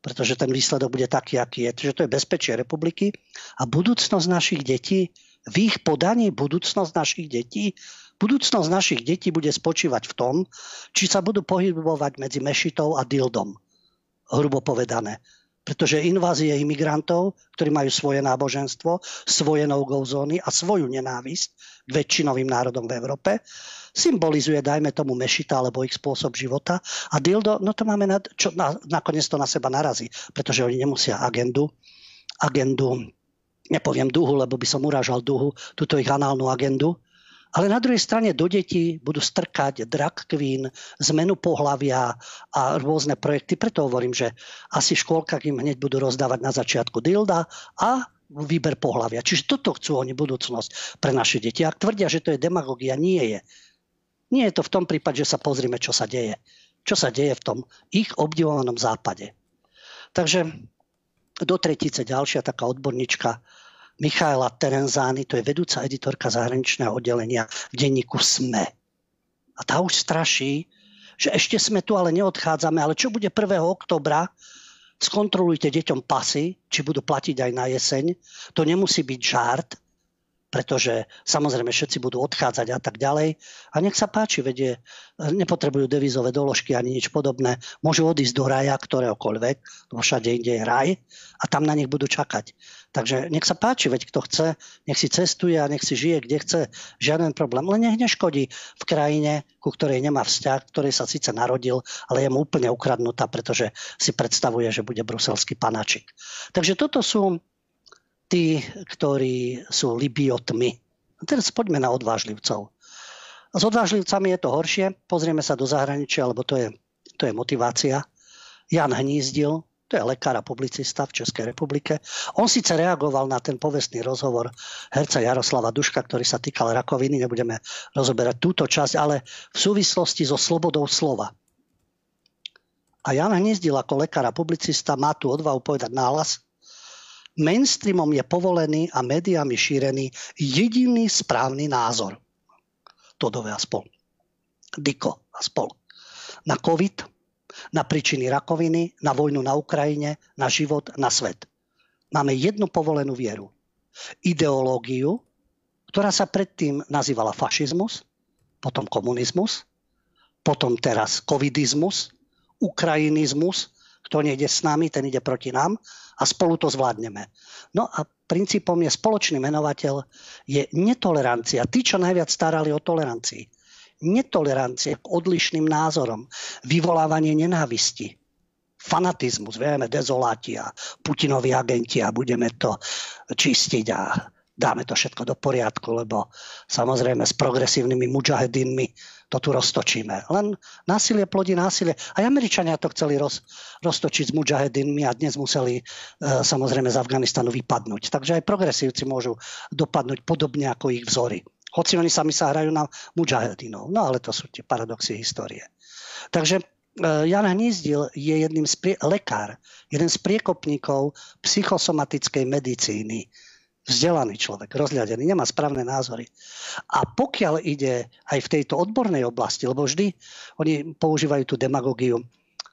pretože ten výsledok bude taký, aký je. Takže to je bezpečie republiky a budúcnosť našich detí v ich podaní budúcnosť našich detí? Budúcnosť našich detí bude spočívať v tom, či sa budú pohybovať medzi mešitou a dildom. Hrubo povedané. Pretože invázie imigrantov, ktorí majú svoje náboženstvo, svoje no-go zóny a svoju nenávisť k väčšinovým národom v Európe, symbolizuje, dajme tomu, mešita alebo ich spôsob života. A dildo, no to máme, na, čo, na, nakoniec to na seba narazí, pretože oni nemusia agendu, agendu nepoviem duhu, lebo by som urážal duhu, túto ich análnu agendu. Ale na druhej strane do detí budú strkať drag queen, zmenu pohlavia a rôzne projekty. Preto hovorím, že asi v škôlkach im hneď budú rozdávať na začiatku dilda a výber pohlavia. Čiže toto chcú oni budúcnosť pre naše deti. Ak tvrdia, že to je demagogia, nie je. Nie je to v tom prípade, že sa pozrime, čo sa deje. Čo sa deje v tom ich obdivovanom západe. Takže do tretice ďalšia taká odborníčka Michaela Terenzány, to je vedúca editorka zahraničného oddelenia v denníku SME. A tá už straší, že ešte sme tu, ale neodchádzame, ale čo bude 1. oktobra, skontrolujte deťom pasy, či budú platiť aj na jeseň. To nemusí byť žart, pretože samozrejme všetci budú odchádzať a tak ďalej. A nech sa páči, vedie, nepotrebujú devizové doložky ani nič podobné. Môžu odísť do raja ktoréhokoľvek, lebo všade inde je raj a tam na nich budú čakať. Takže nech sa páči, veď kto chce, nech si cestuje a nech si žije, kde chce, žiaden problém. Len nech neškodí v krajine, ku ktorej nemá vzťah, ktorej sa síce narodil, ale je mu úplne ukradnutá, pretože si predstavuje, že bude bruselský panačik. Takže toto sú tí, ktorí sú libiotmi. Teraz poďme na odvážlivcov. A s odvážlivcami je to horšie. Pozrieme sa do zahraničia, lebo to je, to je motivácia. Jan Hnízdil, to je lekár a publicista v Českej republike. On síce reagoval na ten povestný rozhovor herca Jaroslava Duška, ktorý sa týkal rakoviny, nebudeme rozoberať túto časť, ale v súvislosti so slobodou slova. A Jan Hnízdil ako lekár a publicista má tu odvahu povedať náhlas, mainstreamom je povolený a médiami šírený jediný správny názor. Todové a spol. Diko a spol. Na COVID, na príčiny rakoviny, na vojnu na Ukrajine, na život, na svet. Máme jednu povolenú vieru. Ideológiu, ktorá sa predtým nazývala fašizmus, potom komunizmus, potom teraz covidizmus, ukrajinizmus, kto nejde s nami, ten ide proti nám a spolu to zvládneme. No a princípom je spoločný menovateľ, je netolerancia. Tí, čo najviac starali o tolerancii. Netolerancia k odlišným názorom, vyvolávanie nenávisti. fanatizmus, vieme, dezoláti a Putinovi agenti a budeme to čistiť a dáme to všetko do poriadku, lebo samozrejme s progresívnymi mujahedinmi to tu roztočíme. Len násilie plodí násilie. Aj Američania to chceli roz, roztočiť s mujahedinmi a dnes museli e, samozrejme z Afganistanu vypadnúť. Takže aj progresívci môžu dopadnúť podobne ako ich vzory. Hoci oni sami sa hrajú na mujahedinov. No ale to sú tie paradoxy histórie. Takže e, Jan Hnízdil je jedným z prie, lekár, jeden z priekopníkov psychosomatickej medicíny vzdelaný človek, rozľadený, nemá správne názory. A pokiaľ ide aj v tejto odbornej oblasti, lebo vždy oni používajú tú demagogiu,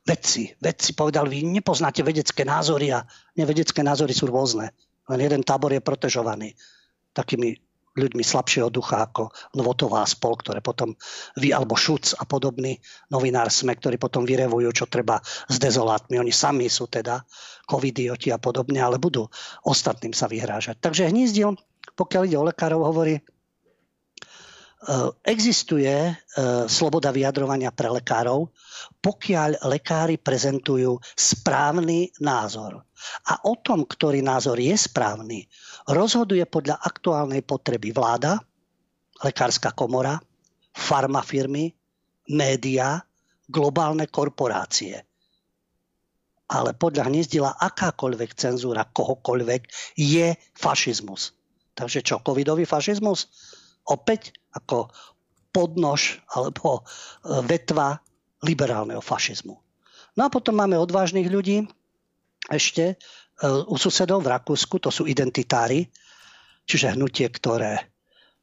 vedci, vedci povedali, vy nepoznáte vedecké názory a nevedecké názory sú rôzne. Len jeden tábor je protežovaný takými ľuďmi slabšieho ducha ako Novotová spol, ktoré potom vy alebo Šuc a podobný novinár sme, ktorí potom vyrevujú, čo treba s dezolátmi. Oni sami sú teda covidioti a podobne, ale budú ostatným sa vyhrážať. Takže hnízdil, pokiaľ ide o lekárov, hovorí, e, existuje e, sloboda vyjadrovania pre lekárov, pokiaľ lekári prezentujú správny názor. A o tom, ktorý názor je správny, rozhoduje podľa aktuálnej potreby vláda, lekárska komora, farmafirmy, médiá, globálne korporácie. Ale podľa hniezdila akákoľvek cenzúra kohokoľvek je fašizmus. Takže čo, covidový fašizmus? Opäť ako podnož alebo e, vetva liberálneho fašizmu. No a potom máme odvážnych ľudí, ešte e, u susedov v Rakúsku, to sú identitári, čiže hnutie, ktoré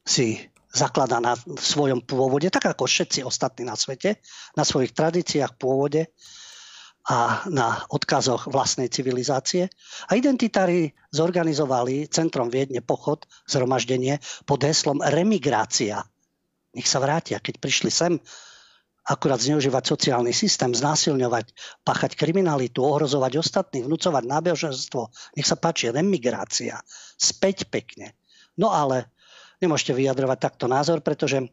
si zakladá na svojom pôvode, tak ako všetci ostatní na svete, na svojich tradíciách, pôvode a na odkazoch vlastnej civilizácie. A identitári zorganizovali centrom Viedne pochod, zhromaždenie pod heslom remigrácia. Nech sa vrátia. Keď prišli sem, akurát zneužívať sociálny systém, znásilňovať, páchať kriminalitu, ohrozovať ostatných, vnúcovať náboženstvo. Nech sa páči, remigrácia. Späť pekne. No ale nemôžete vyjadrovať takto názor, pretože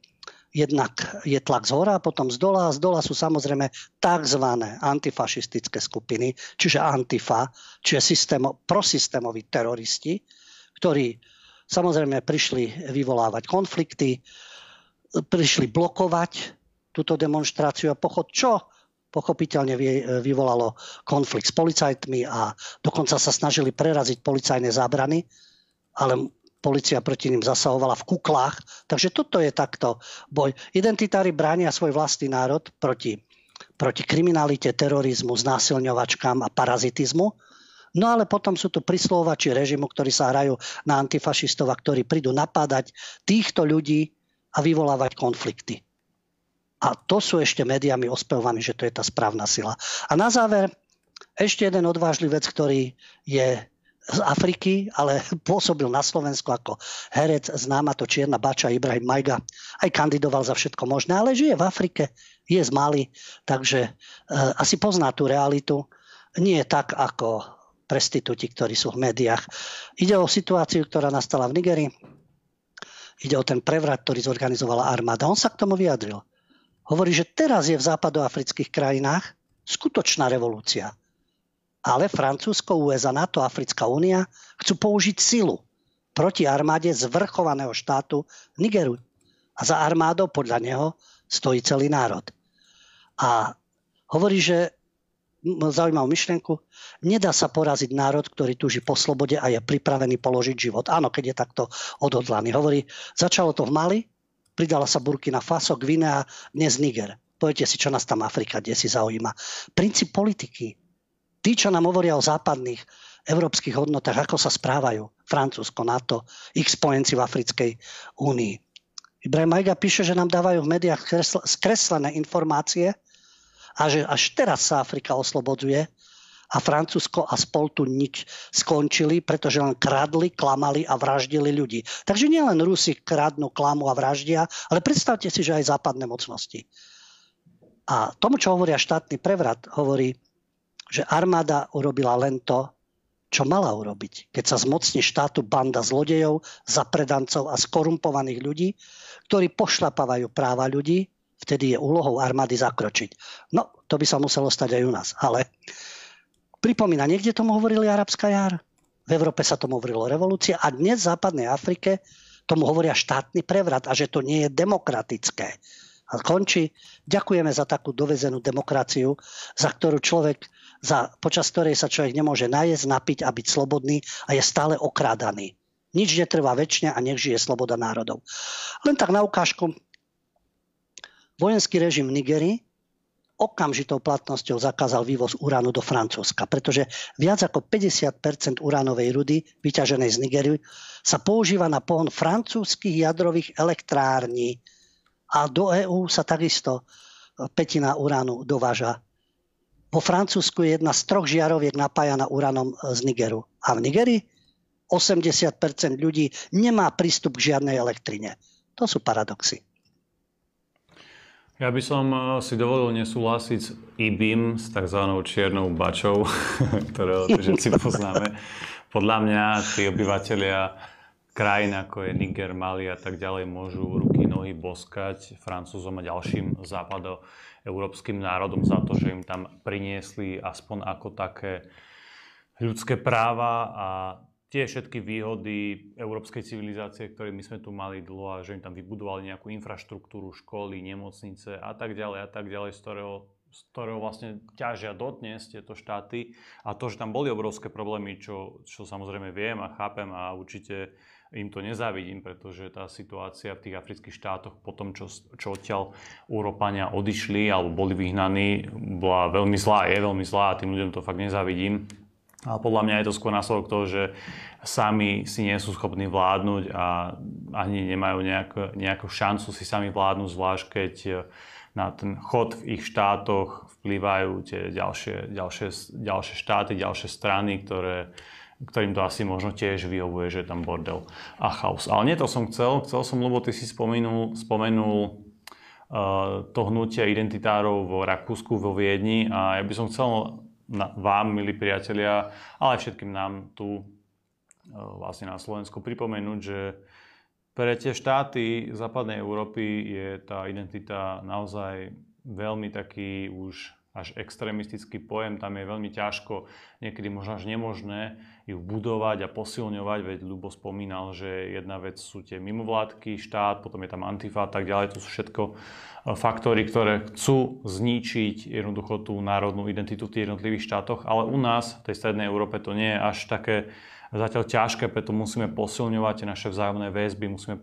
jednak je tlak z hora potom z dola. A z dola sú samozrejme tzv. antifašistické skupiny, čiže Antifa, čiže systémo, prosystémoví teroristi, ktorí samozrejme prišli vyvolávať konflikty, prišli blokovať túto demonstráciu a pochod, čo pochopiteľne vyvolalo konflikt s policajtmi a dokonca sa snažili preraziť policajné zábrany, ale policia proti ním zasahovala v kuklách. Takže toto je takto boj. Identitári bránia svoj vlastný národ proti, proti kriminalite, terorizmu, znásilňovačkám a parazitizmu. No ale potom sú tu prislovači režimu, ktorí sa hrajú na antifašistov a ktorí prídu napádať týchto ľudí a vyvolávať konflikty. A to sú ešte médiami ospevovaní, že to je tá správna sila. A na záver ešte jeden odvážlivec, ktorý je z Afriky, ale pôsobil na Slovensku ako herec, známa to čierna bača Ibrahim Majga. Aj kandidoval za všetko možné, ale žije v Afrike, je z Mali, takže e, asi pozná tú realitu. Nie tak ako prestitúti, ktorí sú v médiách. Ide o situáciu, ktorá nastala v Nigerii. Ide o ten prevrat, ktorý zorganizovala armáda. On sa k tomu vyjadril hovorí, že teraz je v západoafrických krajinách skutočná revolúcia. Ale Francúzsko, USA, NATO, Africká únia chcú použiť silu proti armáde zvrchovaného štátu Nigeru. A za armádou podľa neho stojí celý národ. A hovorí, že zaujímavú myšlienku, nedá sa poraziť národ, ktorý túži po slobode a je pripravený položiť život. Áno, keď je takto odhodlaný. Hovorí, začalo to v Mali, pridala sa Burkina Faso, Gvinea, dnes Niger. Poviete si, čo nás tam Afrika kde si zaujíma. Princíp politiky. Tí, čo nám hovoria o západných európskych hodnotách, ako sa správajú Francúzsko, NATO, ich spojenci v Africkej únii. Ibrahim Majga píše, že nám dávajú v médiách skreslené informácie a že až teraz sa Afrika oslobodzuje a Francúzsko a spol tu nič skončili, pretože len kradli, klamali a vraždili ľudí. Takže nielen Rusi kradnú, klamu a vraždia, ale predstavte si, že aj západné mocnosti. A tomu, čo hovoria štátny prevrat, hovorí, že armáda urobila len to, čo mala urobiť. Keď sa zmocní štátu banda zlodejov, zapredancov a skorumpovaných ľudí, ktorí pošlapávajú práva ľudí, vtedy je úlohou armády zakročiť. No, to by sa muselo stať aj u nás. Ale pripomína, niekde tomu hovorili arabská jar. V Európe sa tomu hovorilo revolúcia a dnes v západnej Afrike tomu hovoria štátny prevrat a že to nie je demokratické. A končí. Ďakujeme za takú dovezenú demokraciu, za ktorú človek, za, počas ktorej sa človek nemôže najesť, napiť a byť slobodný a je stále okrádaný. Nič netrvá väčšine a nech žije sloboda národov. Len tak na ukážku. Vojenský režim v Nigerii okamžitou platnosťou zakázal vývoz uránu do Francúzska, pretože viac ako 50% uránovej rudy vyťaženej z Nigerii sa používa na pohon francúzskych jadrových elektrární. A do EÚ sa takisto e, petina uránu dováža. Po Francúzsku je jedna z troch žiaroviek napájana uránom e, z Nigeru. A v Nigerii 80% ľudí nemá prístup k žiadnej elektrine. To sú paradoxy. Ja by som eh, si dovolil nesúhlasiť s IBIM, s tzv. čiernou bačou, ktorého všetci poznáme. Podľa mňa tí obyvateľia krajín ako je Niger, Mali a tak ďalej môžu ruky, nohy boskať Francúzom a ďalším západoeurópskym národom za to, že im tam priniesli aspoň ako také ľudské práva a tie všetky výhody európskej civilizácie, ktoré my sme tu mali dlho a že im tam vybudovali nejakú infraštruktúru, školy, nemocnice a tak ďalej a tak ďalej, z ktorého, z ktorého vlastne ťažia dodnes tieto štáty. A to, že tam boli obrovské problémy, čo, čo samozrejme viem a chápem a určite im to nezávidím, pretože tá situácia v tých afrických štátoch po tom, čo, čo odtiaľ Európania odišli alebo boli vyhnaní, bola veľmi zlá, je veľmi zlá a tým ľuďom to fakt nezávidím. Ale podľa mňa je to skôr následok toho, že sami si nie sú schopní vládnuť a ani nemajú nejakú, nejakú šancu si sami vládnuť, zvlášť keď na ten chod v ich štátoch vplyvajú tie ďalšie, ďalšie, ďalšie štáty, ďalšie strany, ktoré, ktorým to asi možno tiež vyhovuje, že je tam bordel a chaos. Ale nie to som chcel. Chcel som, lebo ty si spomenul, spomenul uh, to hnutie identitárov vo Rakúsku, vo Viedni a ja by som chcel vám, milí priatelia, ale aj všetkým nám tu e, vlastne na Slovensku pripomenúť, že pre tie štáty západnej Európy je tá identita naozaj veľmi taký už až extrémistický pojem, tam je veľmi ťažko, niekedy možno až nemožné ju budovať a posilňovať, veď Ľubo spomínal, že jedna vec sú tie mimovládky, štát, potom je tam antifa a tak ďalej, to sú všetko e, faktory, ktoré chcú zničiť jednoducho tú národnú identitu v tých jednotlivých štátoch, ale u nás, v tej strednej Európe, to nie je až také zatiaľ ťažké, preto musíme posilňovať naše vzájomné väzby, musíme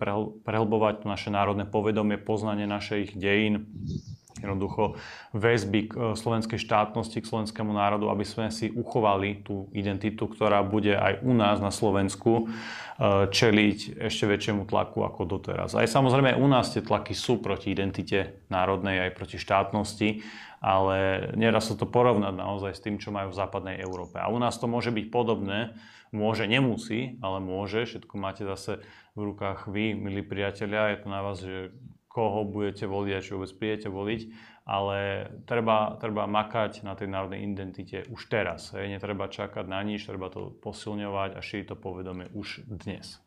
prehlbovať naše národné povedomie, poznanie našich dejín, jednoducho väzby k e, slovenskej štátnosti, k slovenskému národu, aby sme si uchovali tú identitu, ktorá bude aj u nás na Slovensku e, čeliť ešte väčšiemu tlaku ako doteraz. Aj samozrejme u nás tie tlaky sú proti identite národnej, aj proti štátnosti, ale nedá sa to porovnať naozaj s tým, čo majú v západnej Európe. A u nás to môže byť podobné, môže, nemusí, ale môže. Všetko máte zase v rukách vy, milí priatelia. Je to na vás, že koho budete voliť a či vôbec prídete voliť, ale treba, treba makať na tej národnej identite už teraz. Hej. Netreba čakať na nič, treba to posilňovať a šíriť to povedomie už dnes.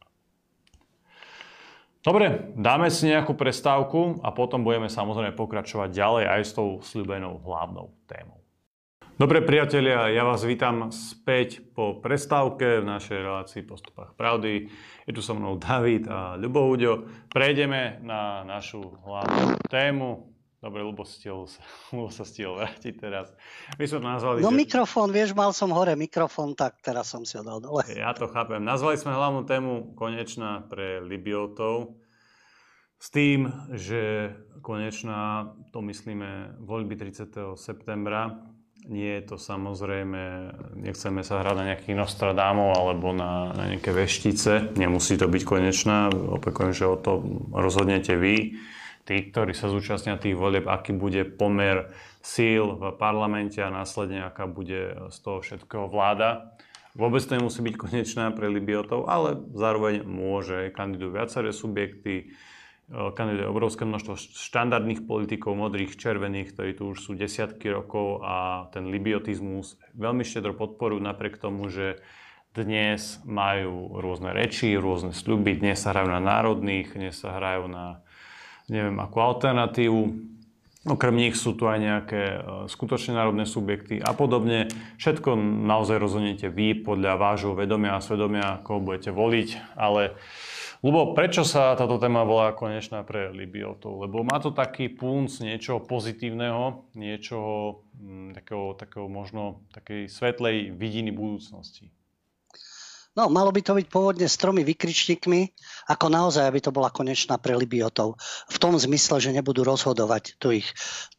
Dobre, dáme si nejakú prestávku a potom budeme samozrejme pokračovať ďalej aj s tou sľubenou hlavnou témou. Dobre priatelia, ja vás vítam späť po prestávke v našej relácii Postupách pravdy. Je tu so mnou David a Ľubouďo. Prejdeme na našu hlavnú tému. Dobre, Ľubo, stihol sa, Ľubo sa stihol vrátiť teraz. My sme nazvali... No že... mikrofón, vieš, mal som hore mikrofón, tak teraz som si ho dal dole. Ja to chápem. Nazvali sme hlavnú tému konečná pre Libiotov. S tým, že konečná, to myslíme, voľby 30. septembra nie je to samozrejme, nechceme sa hrať na nejakých Nostradamu alebo na, na nejaké veštice. Nemusí to byť konečná. Opakujem, že o to rozhodnete vy, tí, ktorí sa zúčastnia tých volieb, aký bude pomer síl v parlamente a následne aká bude z toho všetkého vláda. Vôbec to nemusí byť konečná pre Libiotov, ale zároveň môže kandidujú viaceré subjekty, Eh, kandiduje obrovské množstvo štandardných politikov, modrých, červených, ktorí tu už sú desiatky rokov a ten libiotizmus veľmi štedro podporujú napriek tomu, že dnes majú rôzne reči, rôzne sľuby, dnes sa hrajú na národných, dnes sa hrajú na neviem akú alternatívu. Okrem nich sú tu aj nejaké e, skutočne národné subjekty a podobne. Všetko naozaj rozhodnete vy podľa vášho vedomia a svedomia, koho budete voliť, ale Lubo, prečo sa táto téma volá konečná pre Libiotov? Lebo má to taký punc niečoho pozitívneho, niečoho m, mm, takého, takého možno takej svetlej vidiny budúcnosti. No, malo by to byť pôvodne s tromi vykričníkmi, ako naozaj, aby to bola konečná pre Libiotov. V tom zmysle, že nebudú rozhodovať tu ich.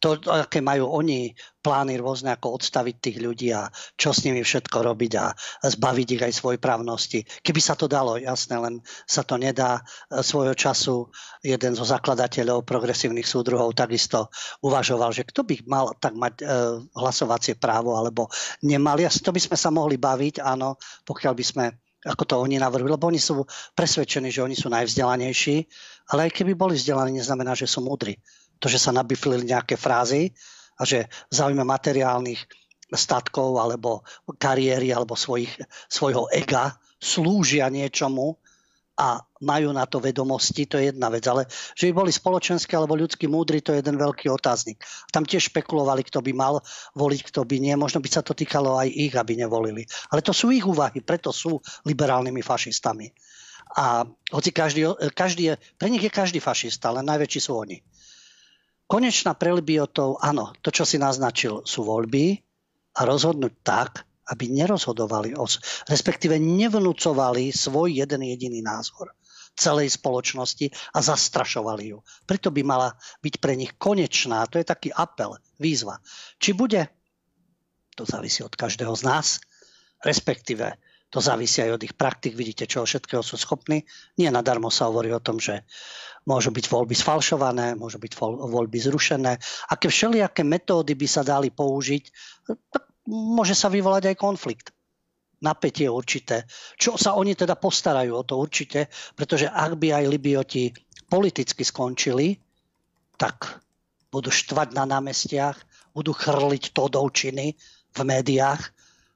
To, aké majú oni plány rôzne, ako odstaviť tých ľudí a čo s nimi všetko robiť a zbaviť ich aj svojej právnosti. Keby sa to dalo, jasné, len sa to nedá. Svojho času jeden zo zakladateľov progresívnych súdruhov takisto uvažoval, že kto by mal tak mať e, hlasovacie právo alebo nemal. To by sme sa mohli baviť, áno, pokiaľ by sme ako to oni navrhujú, lebo oni sú presvedčení, že oni sú najvzdelanejší, ale aj keby boli vzdelaní, neznamená, že sú múdri. To, že sa nabiflili nejaké frázy a že v záujme materiálnych statkov alebo kariéry alebo svojich, svojho ega slúžia niečomu, a majú na to vedomosti, to je jedna vec. Ale že by boli spoločenské alebo ľudskí múdri, to je jeden veľký otáznik. Tam tiež špekulovali, kto by mal voliť, kto by nie. Možno by sa to týkalo aj ich, aby nevolili. Ale to sú ich úvahy, preto sú liberálnymi fašistami. A hoci každý, každý je, pre nich je každý fašista, ale najväčší sú oni. Konečná pre Libiotov, áno, to, čo si naznačil, sú voľby a rozhodnúť tak, aby nerozhodovali, o, respektíve nevnúcovali svoj jeden jediný názor celej spoločnosti a zastrašovali ju. Preto by mala byť pre nich konečná, to je taký apel, výzva. Či bude, to závisí od každého z nás, respektíve to závisí aj od ich praktik, vidíte, čo všetkého sú schopní. Nie nadarmo sa hovorí o tom, že môžu byť voľby sfalšované, môžu byť voľby zrušené. Aké všelijaké metódy by sa dali použiť, tak môže sa vyvolať aj konflikt. Napätie určité. Čo sa oni teda postarajú o to určite, pretože ak by aj Libioti politicky skončili, tak budú štvať na námestiach, budú chrliť to do v médiách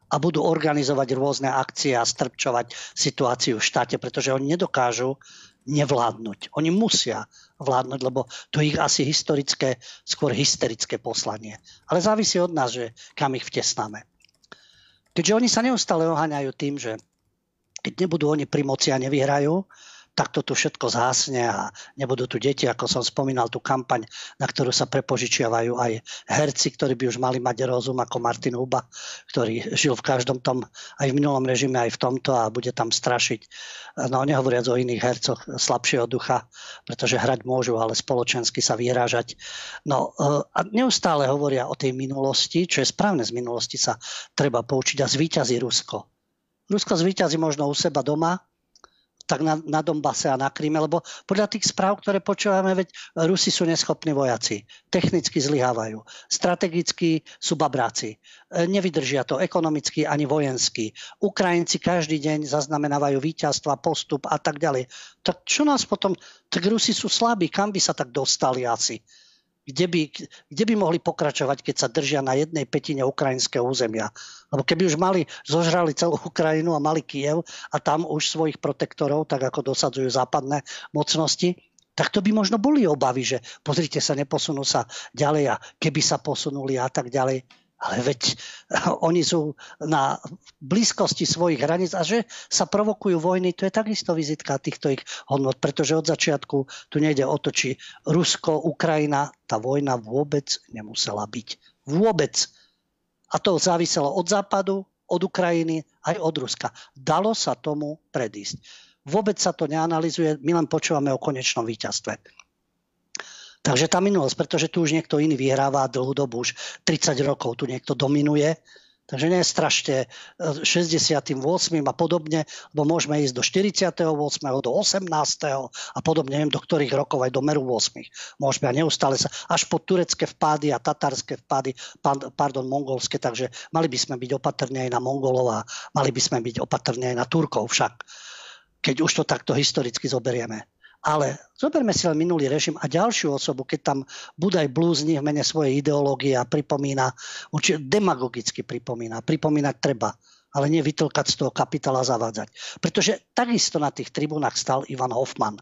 a budú organizovať rôzne akcie a strpčovať situáciu v štáte, pretože oni nedokážu nevládnuť. Oni musia vládnuť, lebo to ich asi historické, skôr hysterické poslanie. Ale závisí od nás, že kam ich vtesnáme. Keďže oni sa neustále oháňajú tým, že keď nebudú oni pri moci a nevyhrajú, tak to všetko zhasne a nebudú tu deti, ako som spomínal, tú kampaň, na ktorú sa prepožičiavajú aj herci, ktorí by už mali mať rozum ako Martin Huba, ktorý žil v každom tom, aj v minulom režime, aj v tomto a bude tam strašiť. No nehovoriac o iných hercoch slabšieho ducha, pretože hrať môžu, ale spoločensky sa vyrážať. No a neustále hovoria o tej minulosti, čo je správne z minulosti sa treba poučiť a zvíťazí Rusko. Rusko zvíťazí možno u seba doma, tak na, na Dombase a na Kríme, lebo podľa tých správ, ktoré počúvame, veď Rusi sú neschopní vojaci, technicky zlyhávajú, strategicky sú babráci, e, nevydržia to ekonomicky ani vojensky. Ukrajinci každý deň zaznamenávajú víťazstva, postup a tak ďalej. Tak čo nás potom, tak Rusi sú slabí, kam by sa tak dostali asi? Kde by, kde by mohli pokračovať, keď sa držia na jednej petine ukrajinského územia. Lebo keby už mali, zožrali celú Ukrajinu a mali Kiev a tam už svojich protektorov, tak ako dosadzujú západné mocnosti, tak to by možno boli obavy, že pozrite sa, neposunú sa ďalej a keby sa posunuli a tak ďalej. Ale veď oni sú na blízkosti svojich hraníc a že sa provokujú vojny, to je takisto vizitka týchto ich hodnot, pretože od začiatku tu nejde o to, či Rusko, Ukrajina, tá vojna vôbec nemusela byť. Vôbec. A to záviselo od západu, od Ukrajiny, aj od Ruska. Dalo sa tomu predísť. Vôbec sa to neanalizuje, my len počúvame o konečnom víťazstve. Takže tá minulosť, pretože tu už niekto iný vyhráva dlhú dobu, už 30 rokov tu niekto dominuje, Takže nestrašte 68. E, a podobne, lebo môžeme ísť do 48., do 18. a podobne, neviem do ktorých rokov, aj do meru 8. Môžeme a neustále sa, až po turecké vpády a tatarské vpády, pardon, mongolské, takže mali by sme byť opatrní aj na Mongolov a mali by sme byť opatrní aj na Turkov však, keď už to takto historicky zoberieme. Ale zoberme si len minulý režim a ďalšiu osobu, keď tam Budaj blúzni v mene svojej ideológie a pripomína, demagogicky pripomína, pripomínať treba, ale nie vytlkať z toho kapitala zavádzať. Pretože takisto na tých tribúnach stal Ivan Hoffman.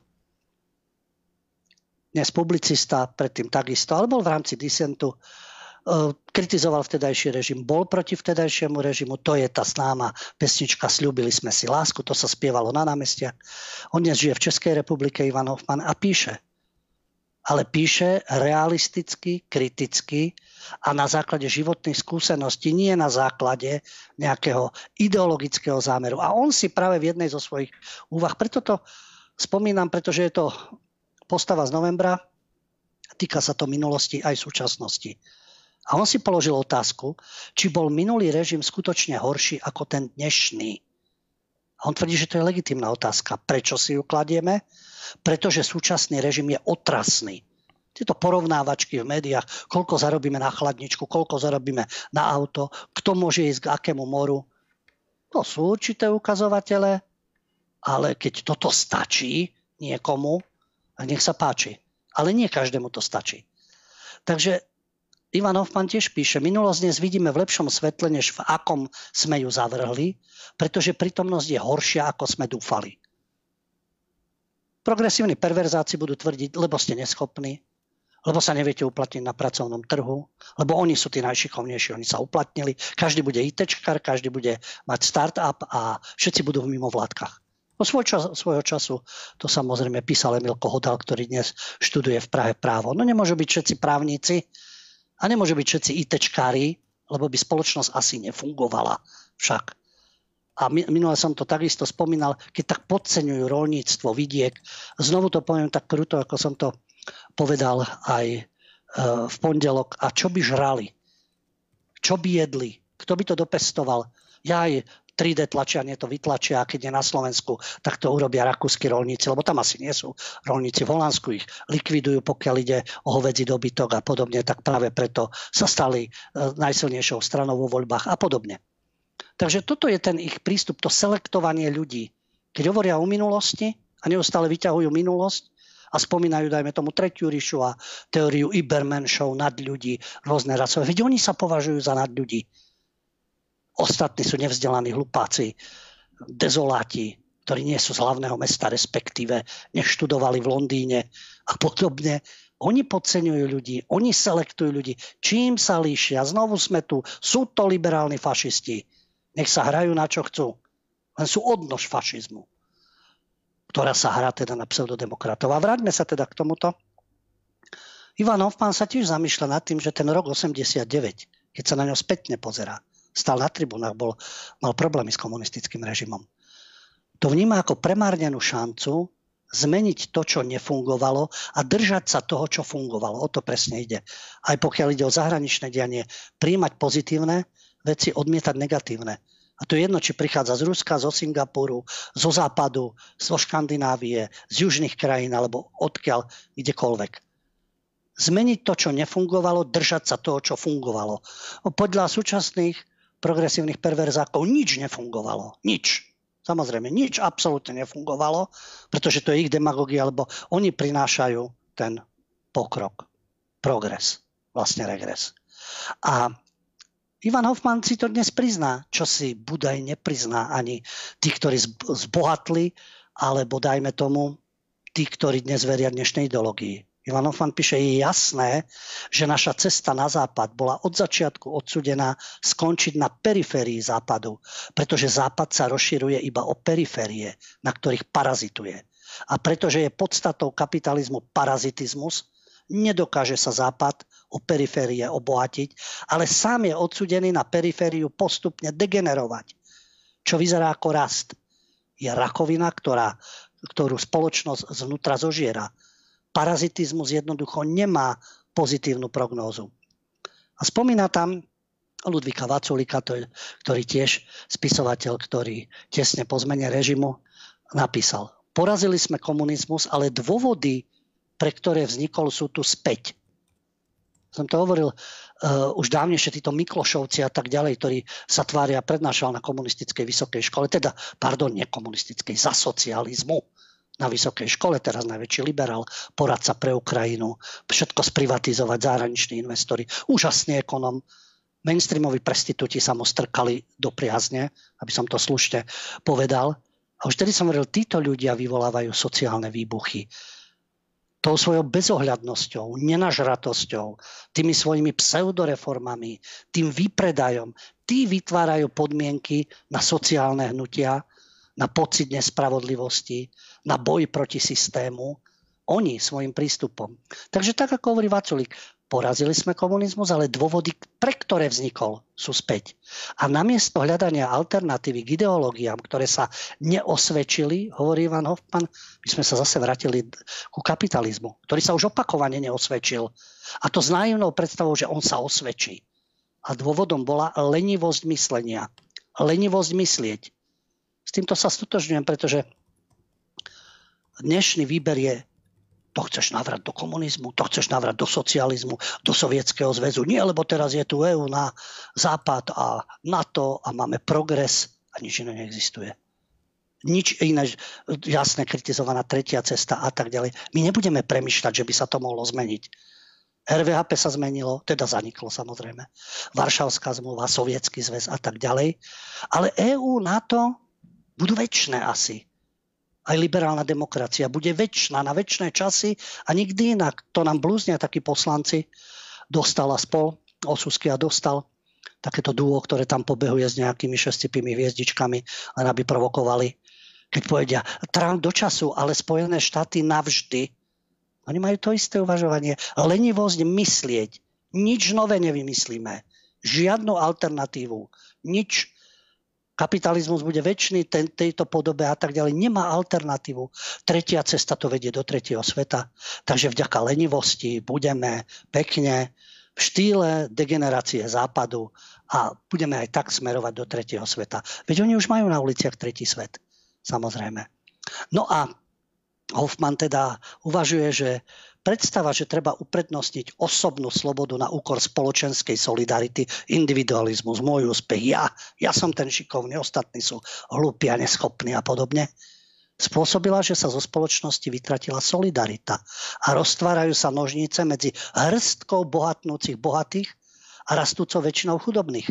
dnes publicista, predtým takisto, ale bol v rámci disentu, kritizoval vtedajší režim, bol proti vtedajšiemu režimu, to je tá známa pesnička Sľúbili sme si lásku, to sa spievalo na námestiach. On dnes žije v Českej republike, Ivan Hoffman, a píše. Ale píše realisticky, kriticky a na základe životných skúseností, nie na základe nejakého ideologického zámeru. A on si práve v jednej zo svojich úvah, preto to spomínam, pretože je to postava z novembra, týka sa to minulosti aj súčasnosti. A on si položil otázku, či bol minulý režim skutočne horší ako ten dnešný. A on tvrdí, že to je legitimná otázka. Prečo si ju kladieme? Pretože súčasný režim je otrasný. Tieto porovnávačky v médiách, koľko zarobíme na chladničku, koľko zarobíme na auto, kto môže ísť k akému moru. To sú určité ukazovatele, ale keď toto stačí niekomu, nech sa páči. Ale nie každému to stačí. Takže Ivan Hoffman tiež píše, minulosť dnes vidíme v lepšom svetle, než v akom sme ju zavrhli, pretože prítomnosť je horšia, ako sme dúfali. Progresívni perverzáci budú tvrdiť, lebo ste neschopní, lebo sa neviete uplatniť na pracovnom trhu, lebo oni sú tí najšikovnejší, oni sa uplatnili, každý bude ITčkar, každý bude mať startup a všetci budú v mimovládkach. No svoj čas, svojho času to samozrejme písal Emil Kohodal, ktorý dnes študuje v Prahe právo. No nemôžu byť všetci právnici a nemôžu byť všetci ITčkári, lebo by spoločnosť asi nefungovala však. A minule som to takisto spomínal, keď tak podceňujú rolníctvo, vidiek. Znovu to poviem tak kruto, ako som to povedal aj e, v pondelok. A čo by žrali? Čo by jedli? Kto by to dopestoval? Ja aj 3D tlačiarne to vytlačia a keď je na Slovensku, tak to urobia rakúsky rolníci, lebo tam asi nie sú rolníci. V Holandsku ich likvidujú, pokiaľ ide o hovedzí dobytok a podobne, tak práve preto sa stali e, najsilnejšou stranou vo voľbách a podobne. Takže toto je ten ich prístup, to selektovanie ľudí. Keď hovoria o minulosti a neustále vyťahujú minulosť, a spomínajú, dajme tomu, tretiu ríšu a teóriu Ibermenšov nad ľudí, rôzne rasové. Veď oni sa považujú za nad ľudí. Ostatní sú nevzdelaní hlupáci, dezoláti, ktorí nie sú z hlavného mesta, respektíve neštudovali v Londýne a podobne. Oni podceňujú ľudí, oni selektujú ľudí. Čím sa líšia? Znovu sme tu. Sú to liberálni fašisti. Nech sa hrajú na čo chcú. Len sú odnož fašizmu, ktorá sa hrá teda na pseudodemokratov. A vráťme sa teda k tomuto. Ivan Hoffman sa tiež zamýšľa nad tým, že ten rok 89, keď sa na ňo spätne pozerá, stal na tribunách, bol, mal problémy s komunistickým režimom. To vníma ako premárnenú šancu zmeniť to, čo nefungovalo a držať sa toho, čo fungovalo. O to presne ide. Aj pokiaľ ide o zahraničné dianie, príjmať pozitívne veci, odmietať negatívne. A to je jedno, či prichádza z Ruska, zo Singapuru, zo západu, zo Škandinávie, z južných krajín alebo odkiaľ, kdekoľvek. Zmeniť to, čo nefungovalo, držať sa toho, čo fungovalo. Podľa súčasných progresívnych perverzákov nič nefungovalo. Nič. Samozrejme, nič absolútne nefungovalo, pretože to je ich demagogia, lebo oni prinášajú ten pokrok, progres, vlastne regres. A Ivan Hoffman si to dnes prizná, čo si Budaj neprizná ani tí, ktorí zbohatli, alebo dajme tomu, tí, ktorí dnes veria dnešnej ideológii. Ivan Hoffman píše, je jasné, že naša cesta na západ bola od začiatku odsudená skončiť na periférii západu, pretože západ sa rozširuje iba o periférie, na ktorých parazituje. A pretože je podstatou kapitalizmu parazitizmus, nedokáže sa západ o periférie obohatiť, ale sám je odsudený na perifériu postupne degenerovať, čo vyzerá ako rast. Je rakovina, ktorá, ktorú spoločnosť znútra zožiera parazitizmus jednoducho nemá pozitívnu prognózu. A spomína tam Ludvíka Vaculika, ktorý tiež spisovateľ, ktorý tesne po zmene režimu napísal. Porazili sme komunizmus, ale dôvody, pre ktoré vznikol, sú tu späť. Som to hovoril uh, už dávnejšie, títo Miklošovci a tak ďalej, ktorí sa tvária prednášal na komunistickej vysokej škole, teda, pardon, nekomunistickej, za socializmu na vysokej škole, teraz najväčší liberál, poradca pre Ukrajinu, všetko sprivatizovať, zahraniční investori, úžasný ekonom. Mainstreamoví prestitúti sa mu strkali do priazne, aby som to slušne povedal. A už tedy som hovoril, títo ľudia vyvolávajú sociálne výbuchy. tou svojou bezohľadnosťou, nenažratosťou, tými svojimi pseudoreformami, tým výpredajom, tí vytvárajú podmienky na sociálne hnutia, na pocit nespravodlivosti, na boj proti systému. Oni svojim prístupom. Takže tak, ako hovorí Vaculík, porazili sme komunizmus, ale dôvody, pre ktoré vznikol, sú späť. A namiesto hľadania alternatívy k ideológiám, ktoré sa neosvedčili, hovorí Ivan Hoffman, my sme sa zase vrátili ku kapitalizmu, ktorý sa už opakovane neosvedčil. A to s naivnou predstavou, že on sa osvedčí. A dôvodom bola lenivosť myslenia. Lenivosť myslieť. Týmto sa stotožňujem, pretože dnešný výber je to chceš navrať do komunizmu, to chceš navrať do socializmu, do sovietského zväzu. Nie, lebo teraz je tu EU na západ a NATO a máme progres a nič iné neexistuje. Nič iné, jasne kritizovaná tretia cesta a tak ďalej. My nebudeme premyšľať, že by sa to mohlo zmeniť. RVHP sa zmenilo, teda zaniklo samozrejme. Varšavská zmluva, Sovietský zväz a tak ďalej. Ale EÚ, NATO budú väčšie asi aj liberálna demokracia bude väčšina na väčšie časy a nikdy inak. To nám blúznia takí poslanci. Dostal a spol, Osusky a dostal takéto dúo, ktoré tam pobehuje s nejakými šestipými hviezdičkami, len aby provokovali. Keď povedia, Trump do času, ale Spojené štáty navždy. Oni majú to isté uvažovanie. Lenivosť myslieť. Nič nové nevymyslíme. Žiadnu alternatívu. Nič kapitalizmus bude väčší ten, tejto podobe a tak ďalej. Nemá alternatívu. Tretia cesta to vedie do tretieho sveta. Takže vďaka lenivosti budeme pekne v štýle degenerácie západu a budeme aj tak smerovať do tretieho sveta. Veď oni už majú na uliciach tretí svet. Samozrejme. No a Hoffman teda uvažuje, že predstava, že treba uprednostniť osobnú slobodu na úkor spoločenskej solidarity, individualizmus, môj úspech, ja, ja som ten šikovný, ostatní sú hlúpi a neschopní a podobne, spôsobila, že sa zo spoločnosti vytratila solidarita a roztvárajú sa nožnice medzi hrstkou bohatnúcich bohatých a rastúcou väčšinou chudobných.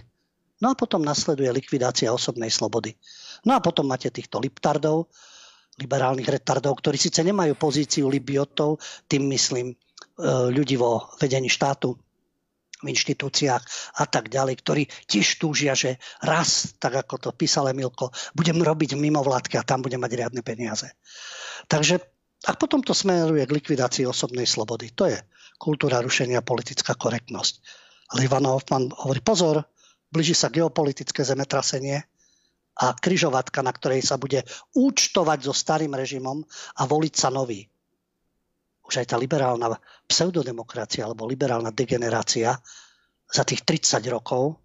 No a potom nasleduje likvidácia osobnej slobody. No a potom máte týchto liptardov, liberálnych retardov, ktorí síce nemajú pozíciu libiotov, tým myslím e, ľudí vo vedení štátu, v inštitúciách a tak ďalej, ktorí tiež túžia, že raz, tak ako to písal Emilko, budem robiť mimo vládky a tam budem mať riadne peniaze. Takže a potom to smeruje k likvidácii osobnej slobody. To je kultúra rušenia, politická korektnosť. Ale Ivan Hoffman hovorí, pozor, blíži sa geopolitické zemetrasenie, a kryžovatka, na ktorej sa bude účtovať so starým režimom a voliť sa nový. Už aj tá liberálna pseudodemokracia alebo liberálna degenerácia za tých 30 rokov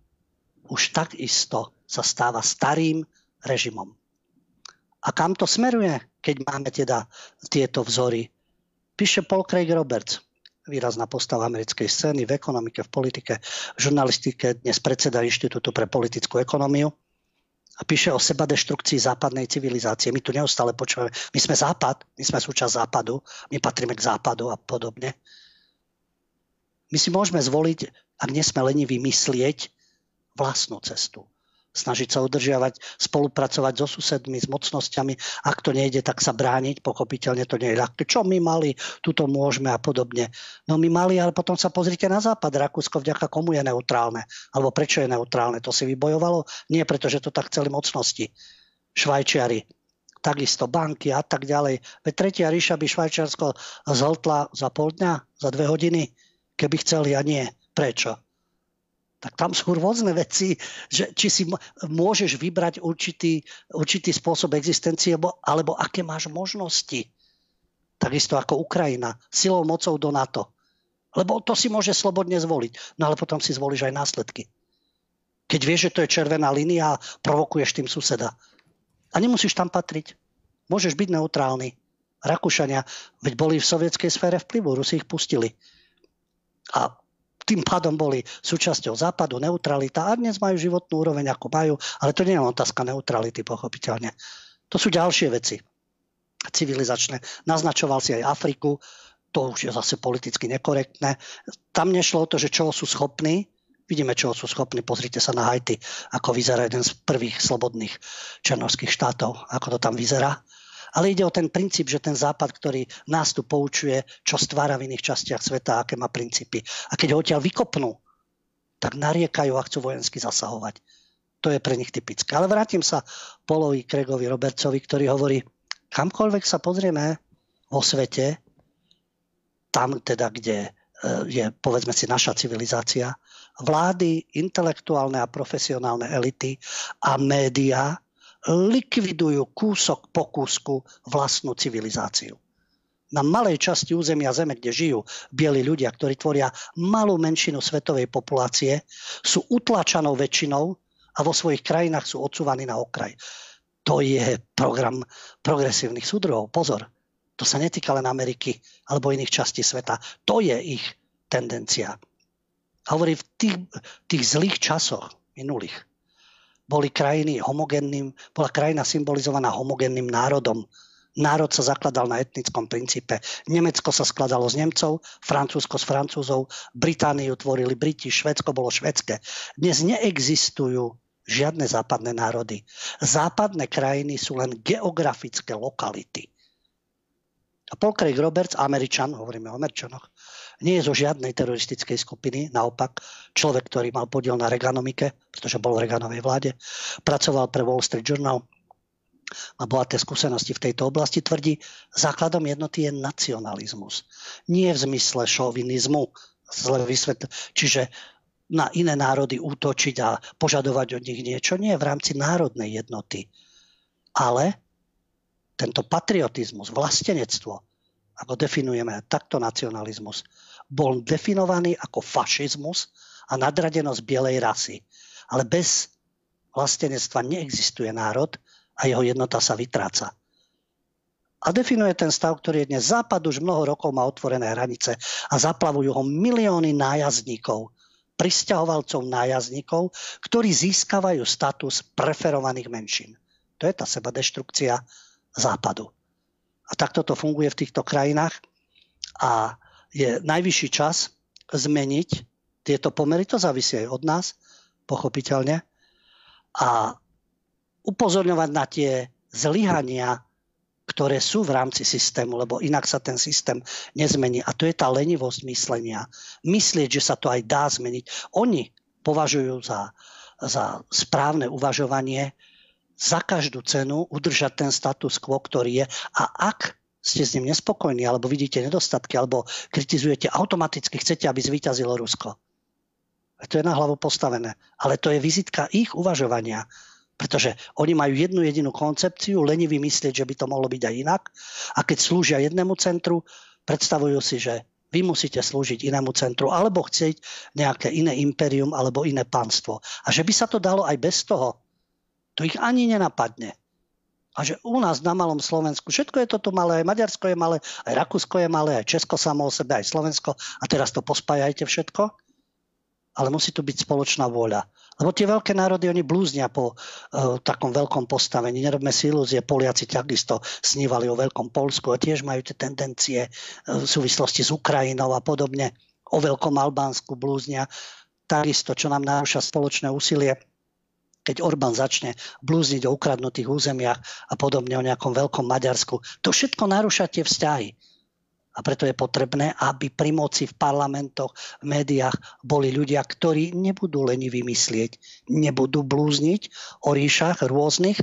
už takisto sa stáva starým režimom. A kam to smeruje, keď máme teda tieto vzory? Píše Paul Craig Roberts, výrazná postava americkej scény v ekonomike, v politike, v žurnalistike, dnes predseda Inštitútu pre politickú ekonómiu a píše o seba deštrukcii západnej civilizácie. My tu neustále počúvame, my sme západ, my sme súčasť západu, my patríme k západu a podobne. My si môžeme zvoliť, ak nie sme leniví, myslieť vlastnú cestu snažiť sa udržiavať, spolupracovať so susedmi, s mocnosťami. Ak to nejde, tak sa brániť. Pochopiteľne to nie je ľahké. Čo my mali, tuto môžeme a podobne. No my mali, ale potom sa pozrite na západ. Rakúsko vďaka komu je neutrálne? Alebo prečo je neutrálne? To si vybojovalo? Nie, pretože to tak chceli mocnosti. Švajčiari, takisto banky a tak ďalej. Veď tretia ríša by Švajčiarsko zhltla za pol dňa, za dve hodiny, keby chceli a nie. Prečo? Tak tam sú rôzne veci, že či si môžeš vybrať určitý, určitý spôsob existencie, alebo, alebo aké máš možnosti. Takisto ako Ukrajina, silou mocou do NATO. Lebo to si môže slobodne zvoliť. No ale potom si zvolíš aj následky. Keď vieš, že to je červená línia a provokuješ tým suseda. A nemusíš tam patriť. Môžeš byť neutrálny. Rakúšania, veď boli v sovietskej sfére vplyvu, Rusi ich pustili. A tým pádom boli súčasťou západu, neutralita a dnes majú životnú úroveň, ako majú, ale to nie je otázka neutrality, pochopiteľne. To sú ďalšie veci civilizačné. Naznačoval si aj Afriku, to už je zase politicky nekorektné. Tam nešlo o to, že čo sú schopní, vidíme, čo sú schopní, pozrite sa na Haiti, ako vyzerá jeden z prvých slobodných černovských štátov, ako to tam vyzerá. Ale ide o ten princíp, že ten západ, ktorý nás tu poučuje, čo stvára v iných častiach sveta, aké má princípy. A keď ho odtiaľ vykopnú, tak nariekajú a chcú vojensky zasahovať. To je pre nich typické. Ale vrátim sa Polovi Kregovi Robertsovi, ktorý hovorí, kamkoľvek sa pozrieme vo svete, tam teda, kde e, je, povedzme si, naša civilizácia, vlády, intelektuálne a profesionálne elity a médiá likvidujú kúsok po kúsku vlastnú civilizáciu. Na malej časti územia Zeme, kde žijú bieli ľudia, ktorí tvoria malú menšinu svetovej populácie, sú utlačanou väčšinou a vo svojich krajinách sú odsúvaní na okraj. To je program progresívnych súdruhov. Pozor, to sa netýka len Ameriky alebo iných častí sveta. To je ich tendencia. Hovorí, v tých, tých zlých časoch minulých boli krajiny homogenným, bola krajina symbolizovaná homogenným národom. Národ sa zakladal na etnickom princípe. Nemecko sa skladalo z Nemcov, Francúzsko z Francúzov, Britániu tvorili Briti, Švedsko bolo švedské. Dnes neexistujú žiadne západné národy. Západné krajiny sú len geografické lokality. A Paul Craig Roberts, Američan, hovoríme o Američanoch, nie je zo žiadnej teroristickej skupiny, naopak človek, ktorý mal podiel na Reaganomike, pretože bol v Reaganovej vláde, pracoval pre Wall Street Journal, má bohaté skúsenosti v tejto oblasti, tvrdí, základom jednoty je nacionalizmus. Nie v zmysle šovinizmu, zle vysvetl- čiže na iné národy útočiť a požadovať od nich niečo. Nie v rámci národnej jednoty. Ale tento patriotizmus, vlastenectvo, ako definujeme takto nacionalizmus, bol definovaný ako fašizmus a nadradenosť bielej rasy. Ale bez vlastenectva neexistuje národ a jeho jednota sa vytráca. A definuje ten stav, ktorý je dnes západ už mnoho rokov má otvorené hranice a zaplavujú ho milióny nájazdníkov, pristahovalcov nájazdníkov, ktorí získavajú status preferovaných menšín. To je tá seba deštrukcia západu. A takto to funguje v týchto krajinách a je najvyšší čas zmeniť tieto pomery. To závisí aj od nás, pochopiteľne. A upozorňovať na tie zlyhania, ktoré sú v rámci systému, lebo inak sa ten systém nezmení. A to je tá lenivosť myslenia. Myslieť, že sa to aj dá zmeniť. Oni považujú za, za správne uvažovanie za každú cenu udržať ten status quo, ktorý je. A ak ste s ním nespokojní, alebo vidíte nedostatky, alebo kritizujete, automaticky chcete, aby zvíťazilo Rusko. A to je na hlavu postavené. Ale to je vizitka ich uvažovania. Pretože oni majú jednu jedinú koncepciu, leni vymyslieť, že by to mohlo byť aj inak. A keď slúžia jednému centru, predstavujú si, že vy musíte slúžiť inému centru, alebo chcieť nejaké iné imperium, alebo iné pánstvo. A že by sa to dalo aj bez toho, to ich ani nenapadne. A že u nás na malom Slovensku, všetko je to tu malé, aj Maďarsko je malé, aj Rakúsko je malé, aj Česko samo o sebe, aj Slovensko. A teraz to pospájajte všetko. Ale musí tu byť spoločná vôľa. Lebo tie veľké národy, oni blúznia po uh, takom veľkom postavení. Nerobme si ilúzie, Poliaci takisto snívali o veľkom Polsku a tiež majú tie tendencie uh, v súvislosti s Ukrajinou a podobne. O veľkom Albánsku blúznia. Takisto, čo nám narúša spoločné úsilie keď Orbán začne blúzniť o ukradnutých územiach a podobne o nejakom veľkom Maďarsku. To všetko narúša tie vzťahy. A preto je potrebné, aby pri moci v parlamentoch, v médiách boli ľudia, ktorí nebudú leni vymyslieť, nebudú blúzniť o ríšach rôznych,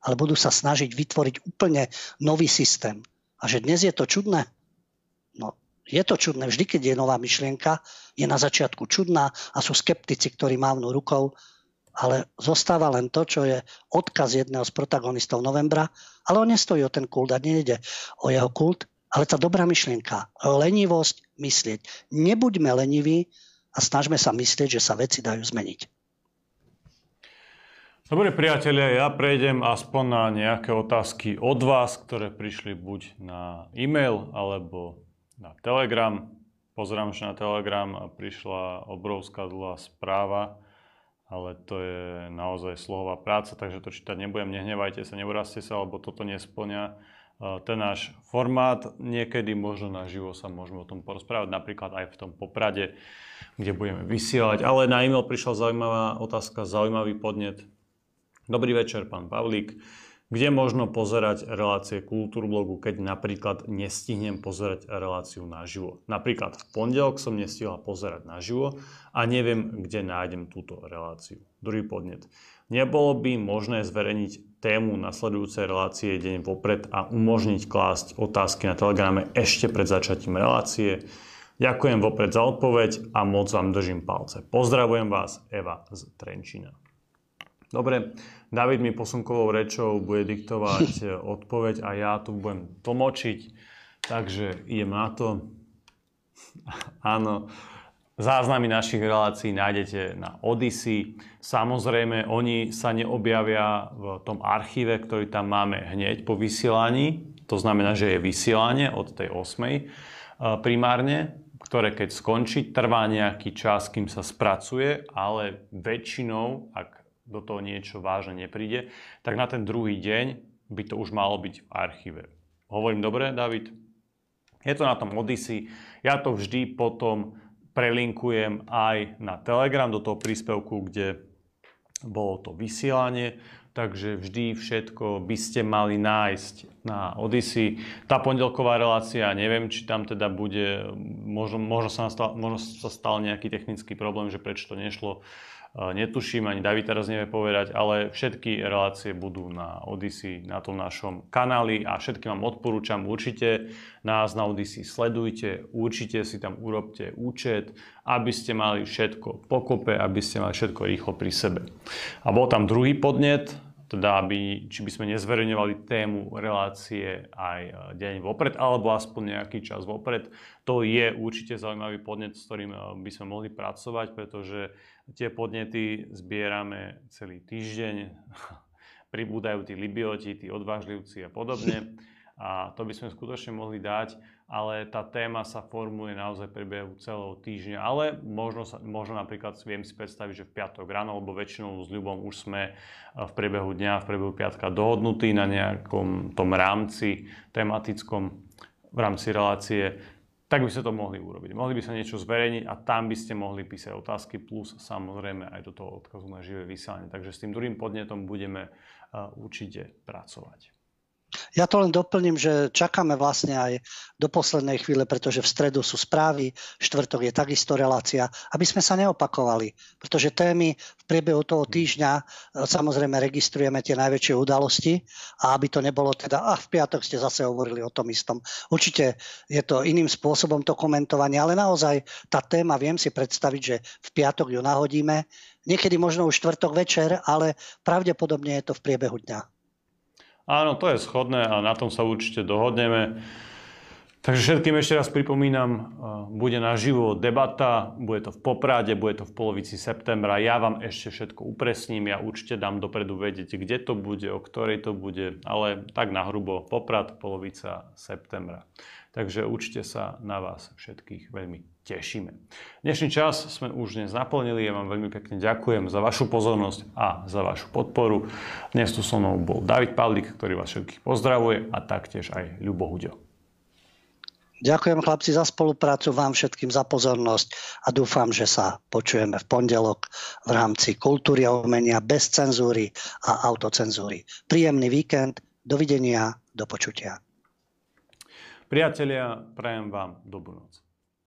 ale budú sa snažiť vytvoriť úplne nový systém. A že dnes je to čudné? No, je to čudné. Vždy, keď je nová myšlienka, je na začiatku čudná a sú skeptici, ktorí mávnu rukou ale zostáva len to, čo je odkaz jedného z protagonistov novembra, ale on nestojí o ten kult a nejde o jeho kult, ale tá dobrá myšlienka, lenivosť myslieť. Nebuďme leniví a snažme sa myslieť, že sa veci dajú zmeniť. Dobre priatelia, ja prejdem aspoň na nejaké otázky od vás, ktoré prišli buď na e-mail alebo na Telegram. Pozerám, že na Telegram prišla obrovská dlhá správa ale to je naozaj slohová práca, takže to čítať nebudem, nehnevajte sa, neurazte sa, alebo toto nesplňa e, ten náš formát. Niekedy možno na živo sa môžeme o tom porozprávať, napríklad aj v tom Poprade, kde budeme vysielať. Ale na e-mail prišla zaujímavá otázka, zaujímavý podnet. Dobrý večer, pán Pavlík. Kde možno pozerať relácie Kultúrblogu, keď napríklad nestihnem pozerať reláciu naživo. Napríklad v pondelok som nestihla pozerať naživo a neviem, kde nájdem túto reláciu. Druhý podnet. Nebolo by možné zverejniť tému nasledujúcej relácie deň vopred a umožniť klásť otázky na Telegrame ešte pred začatím relácie. Ďakujem vopred za odpoveď a moc vám držím palce. Pozdravujem vás, Eva z Trenčína. Dobre, David mi posunkovou rečou bude diktovať odpoveď a ja tu budem tlmočiť. Takže idem na to. Áno, záznamy našich relácií nájdete na Odyssey. Samozrejme, oni sa neobjavia v tom archíve, ktorý tam máme hneď po vysielaní. To znamená, že je vysielanie od tej 8. Eh, primárne, ktoré keď skončí, trvá nejaký čas, kým sa spracuje, ale väčšinou, ak do toho niečo vážne nepríde, tak na ten druhý deň by to už malo byť v archíve. Hovorím dobre, David? Je to na tom Odyssey. Ja to vždy potom prelinkujem aj na Telegram do toho príspevku, kde bolo to vysielanie, takže vždy všetko by ste mali nájsť na Odyssey. Tá pondelková relácia, neviem, či tam teda bude, možno, možno, sa, nastal, možno sa stal nejaký technický problém, že prečo to nešlo netuším, ani David teraz nevie povedať, ale všetky relácie budú na Odyssey, na tom našom kanáli a všetky vám odporúčam, určite nás na Odyssey sledujte, určite si tam urobte účet, aby ste mali všetko pokope, aby ste mali všetko rýchlo pri sebe. A bol tam druhý podnet, teda aby, či by sme nezverejňovali tému relácie aj e, deň vopred, alebo aspoň nejaký čas vopred. To je určite zaujímavý podnet, s ktorým e, by sme mohli pracovať, pretože tie podnety zbierame celý týždeň. Pribúdajú tí libioti, tí odvážlivci a podobne. A to by sme skutočne mohli dať ale tá téma sa formuje naozaj priebehu celého týždňa. Ale možno, sa, možno napríklad viem si predstaviť, že v piatok ráno, lebo väčšinou s ľubom už sme eh, v priebehu dňa, v priebehu piatka dohodnutí na nejakom tom rámci tematickom v rámci relácie, tak by ste to mohli urobiť. Mohli by sa niečo zverejniť a tam by ste mohli písať otázky plus samozrejme aj do toho odkazu na živé vysielanie. Takže s tým druhým podnetom budeme uh, určite pracovať. Ja to len doplním, že čakáme vlastne aj do poslednej chvíle, pretože v stredu sú správy, štvrtok je takisto relácia, aby sme sa neopakovali, pretože témy v priebehu toho týždňa e, samozrejme registrujeme tie najväčšie udalosti a aby to nebolo teda, a v piatok ste zase hovorili o tom istom. Určite je to iným spôsobom to komentovanie, ale naozaj tá téma, viem si predstaviť, že v piatok ju nahodíme, niekedy možno už štvrtok večer, ale pravdepodobne je to v priebehu dňa. Áno, to je schodné a na tom sa určite dohodneme. Takže všetkým ešte raz pripomínam, bude naživo debata, bude to v Poprade, bude to v polovici septembra. Ja vám ešte všetko upresním, ja určite dám dopredu vedieť, kde to bude, o ktorej to bude, ale tak na hrubo Poprad, polovica septembra. Takže určite sa na vás všetkých veľmi tešíme. Dnešný čas sme už dnes naplnili. Ja vám veľmi pekne ďakujem za vašu pozornosť a za vašu podporu. Dnes tu so mnou bol David Pavlik, ktorý vás všetkých pozdravuje a taktiež aj Ľubo Huďo. Ďakujem chlapci za spoluprácu, vám všetkým za pozornosť a dúfam, že sa počujeme v pondelok v rámci kultúry a umenia bez cenzúry a autocenzúry. Príjemný víkend, dovidenia, do počutia. Priatelia, prajem vám dobrú noc.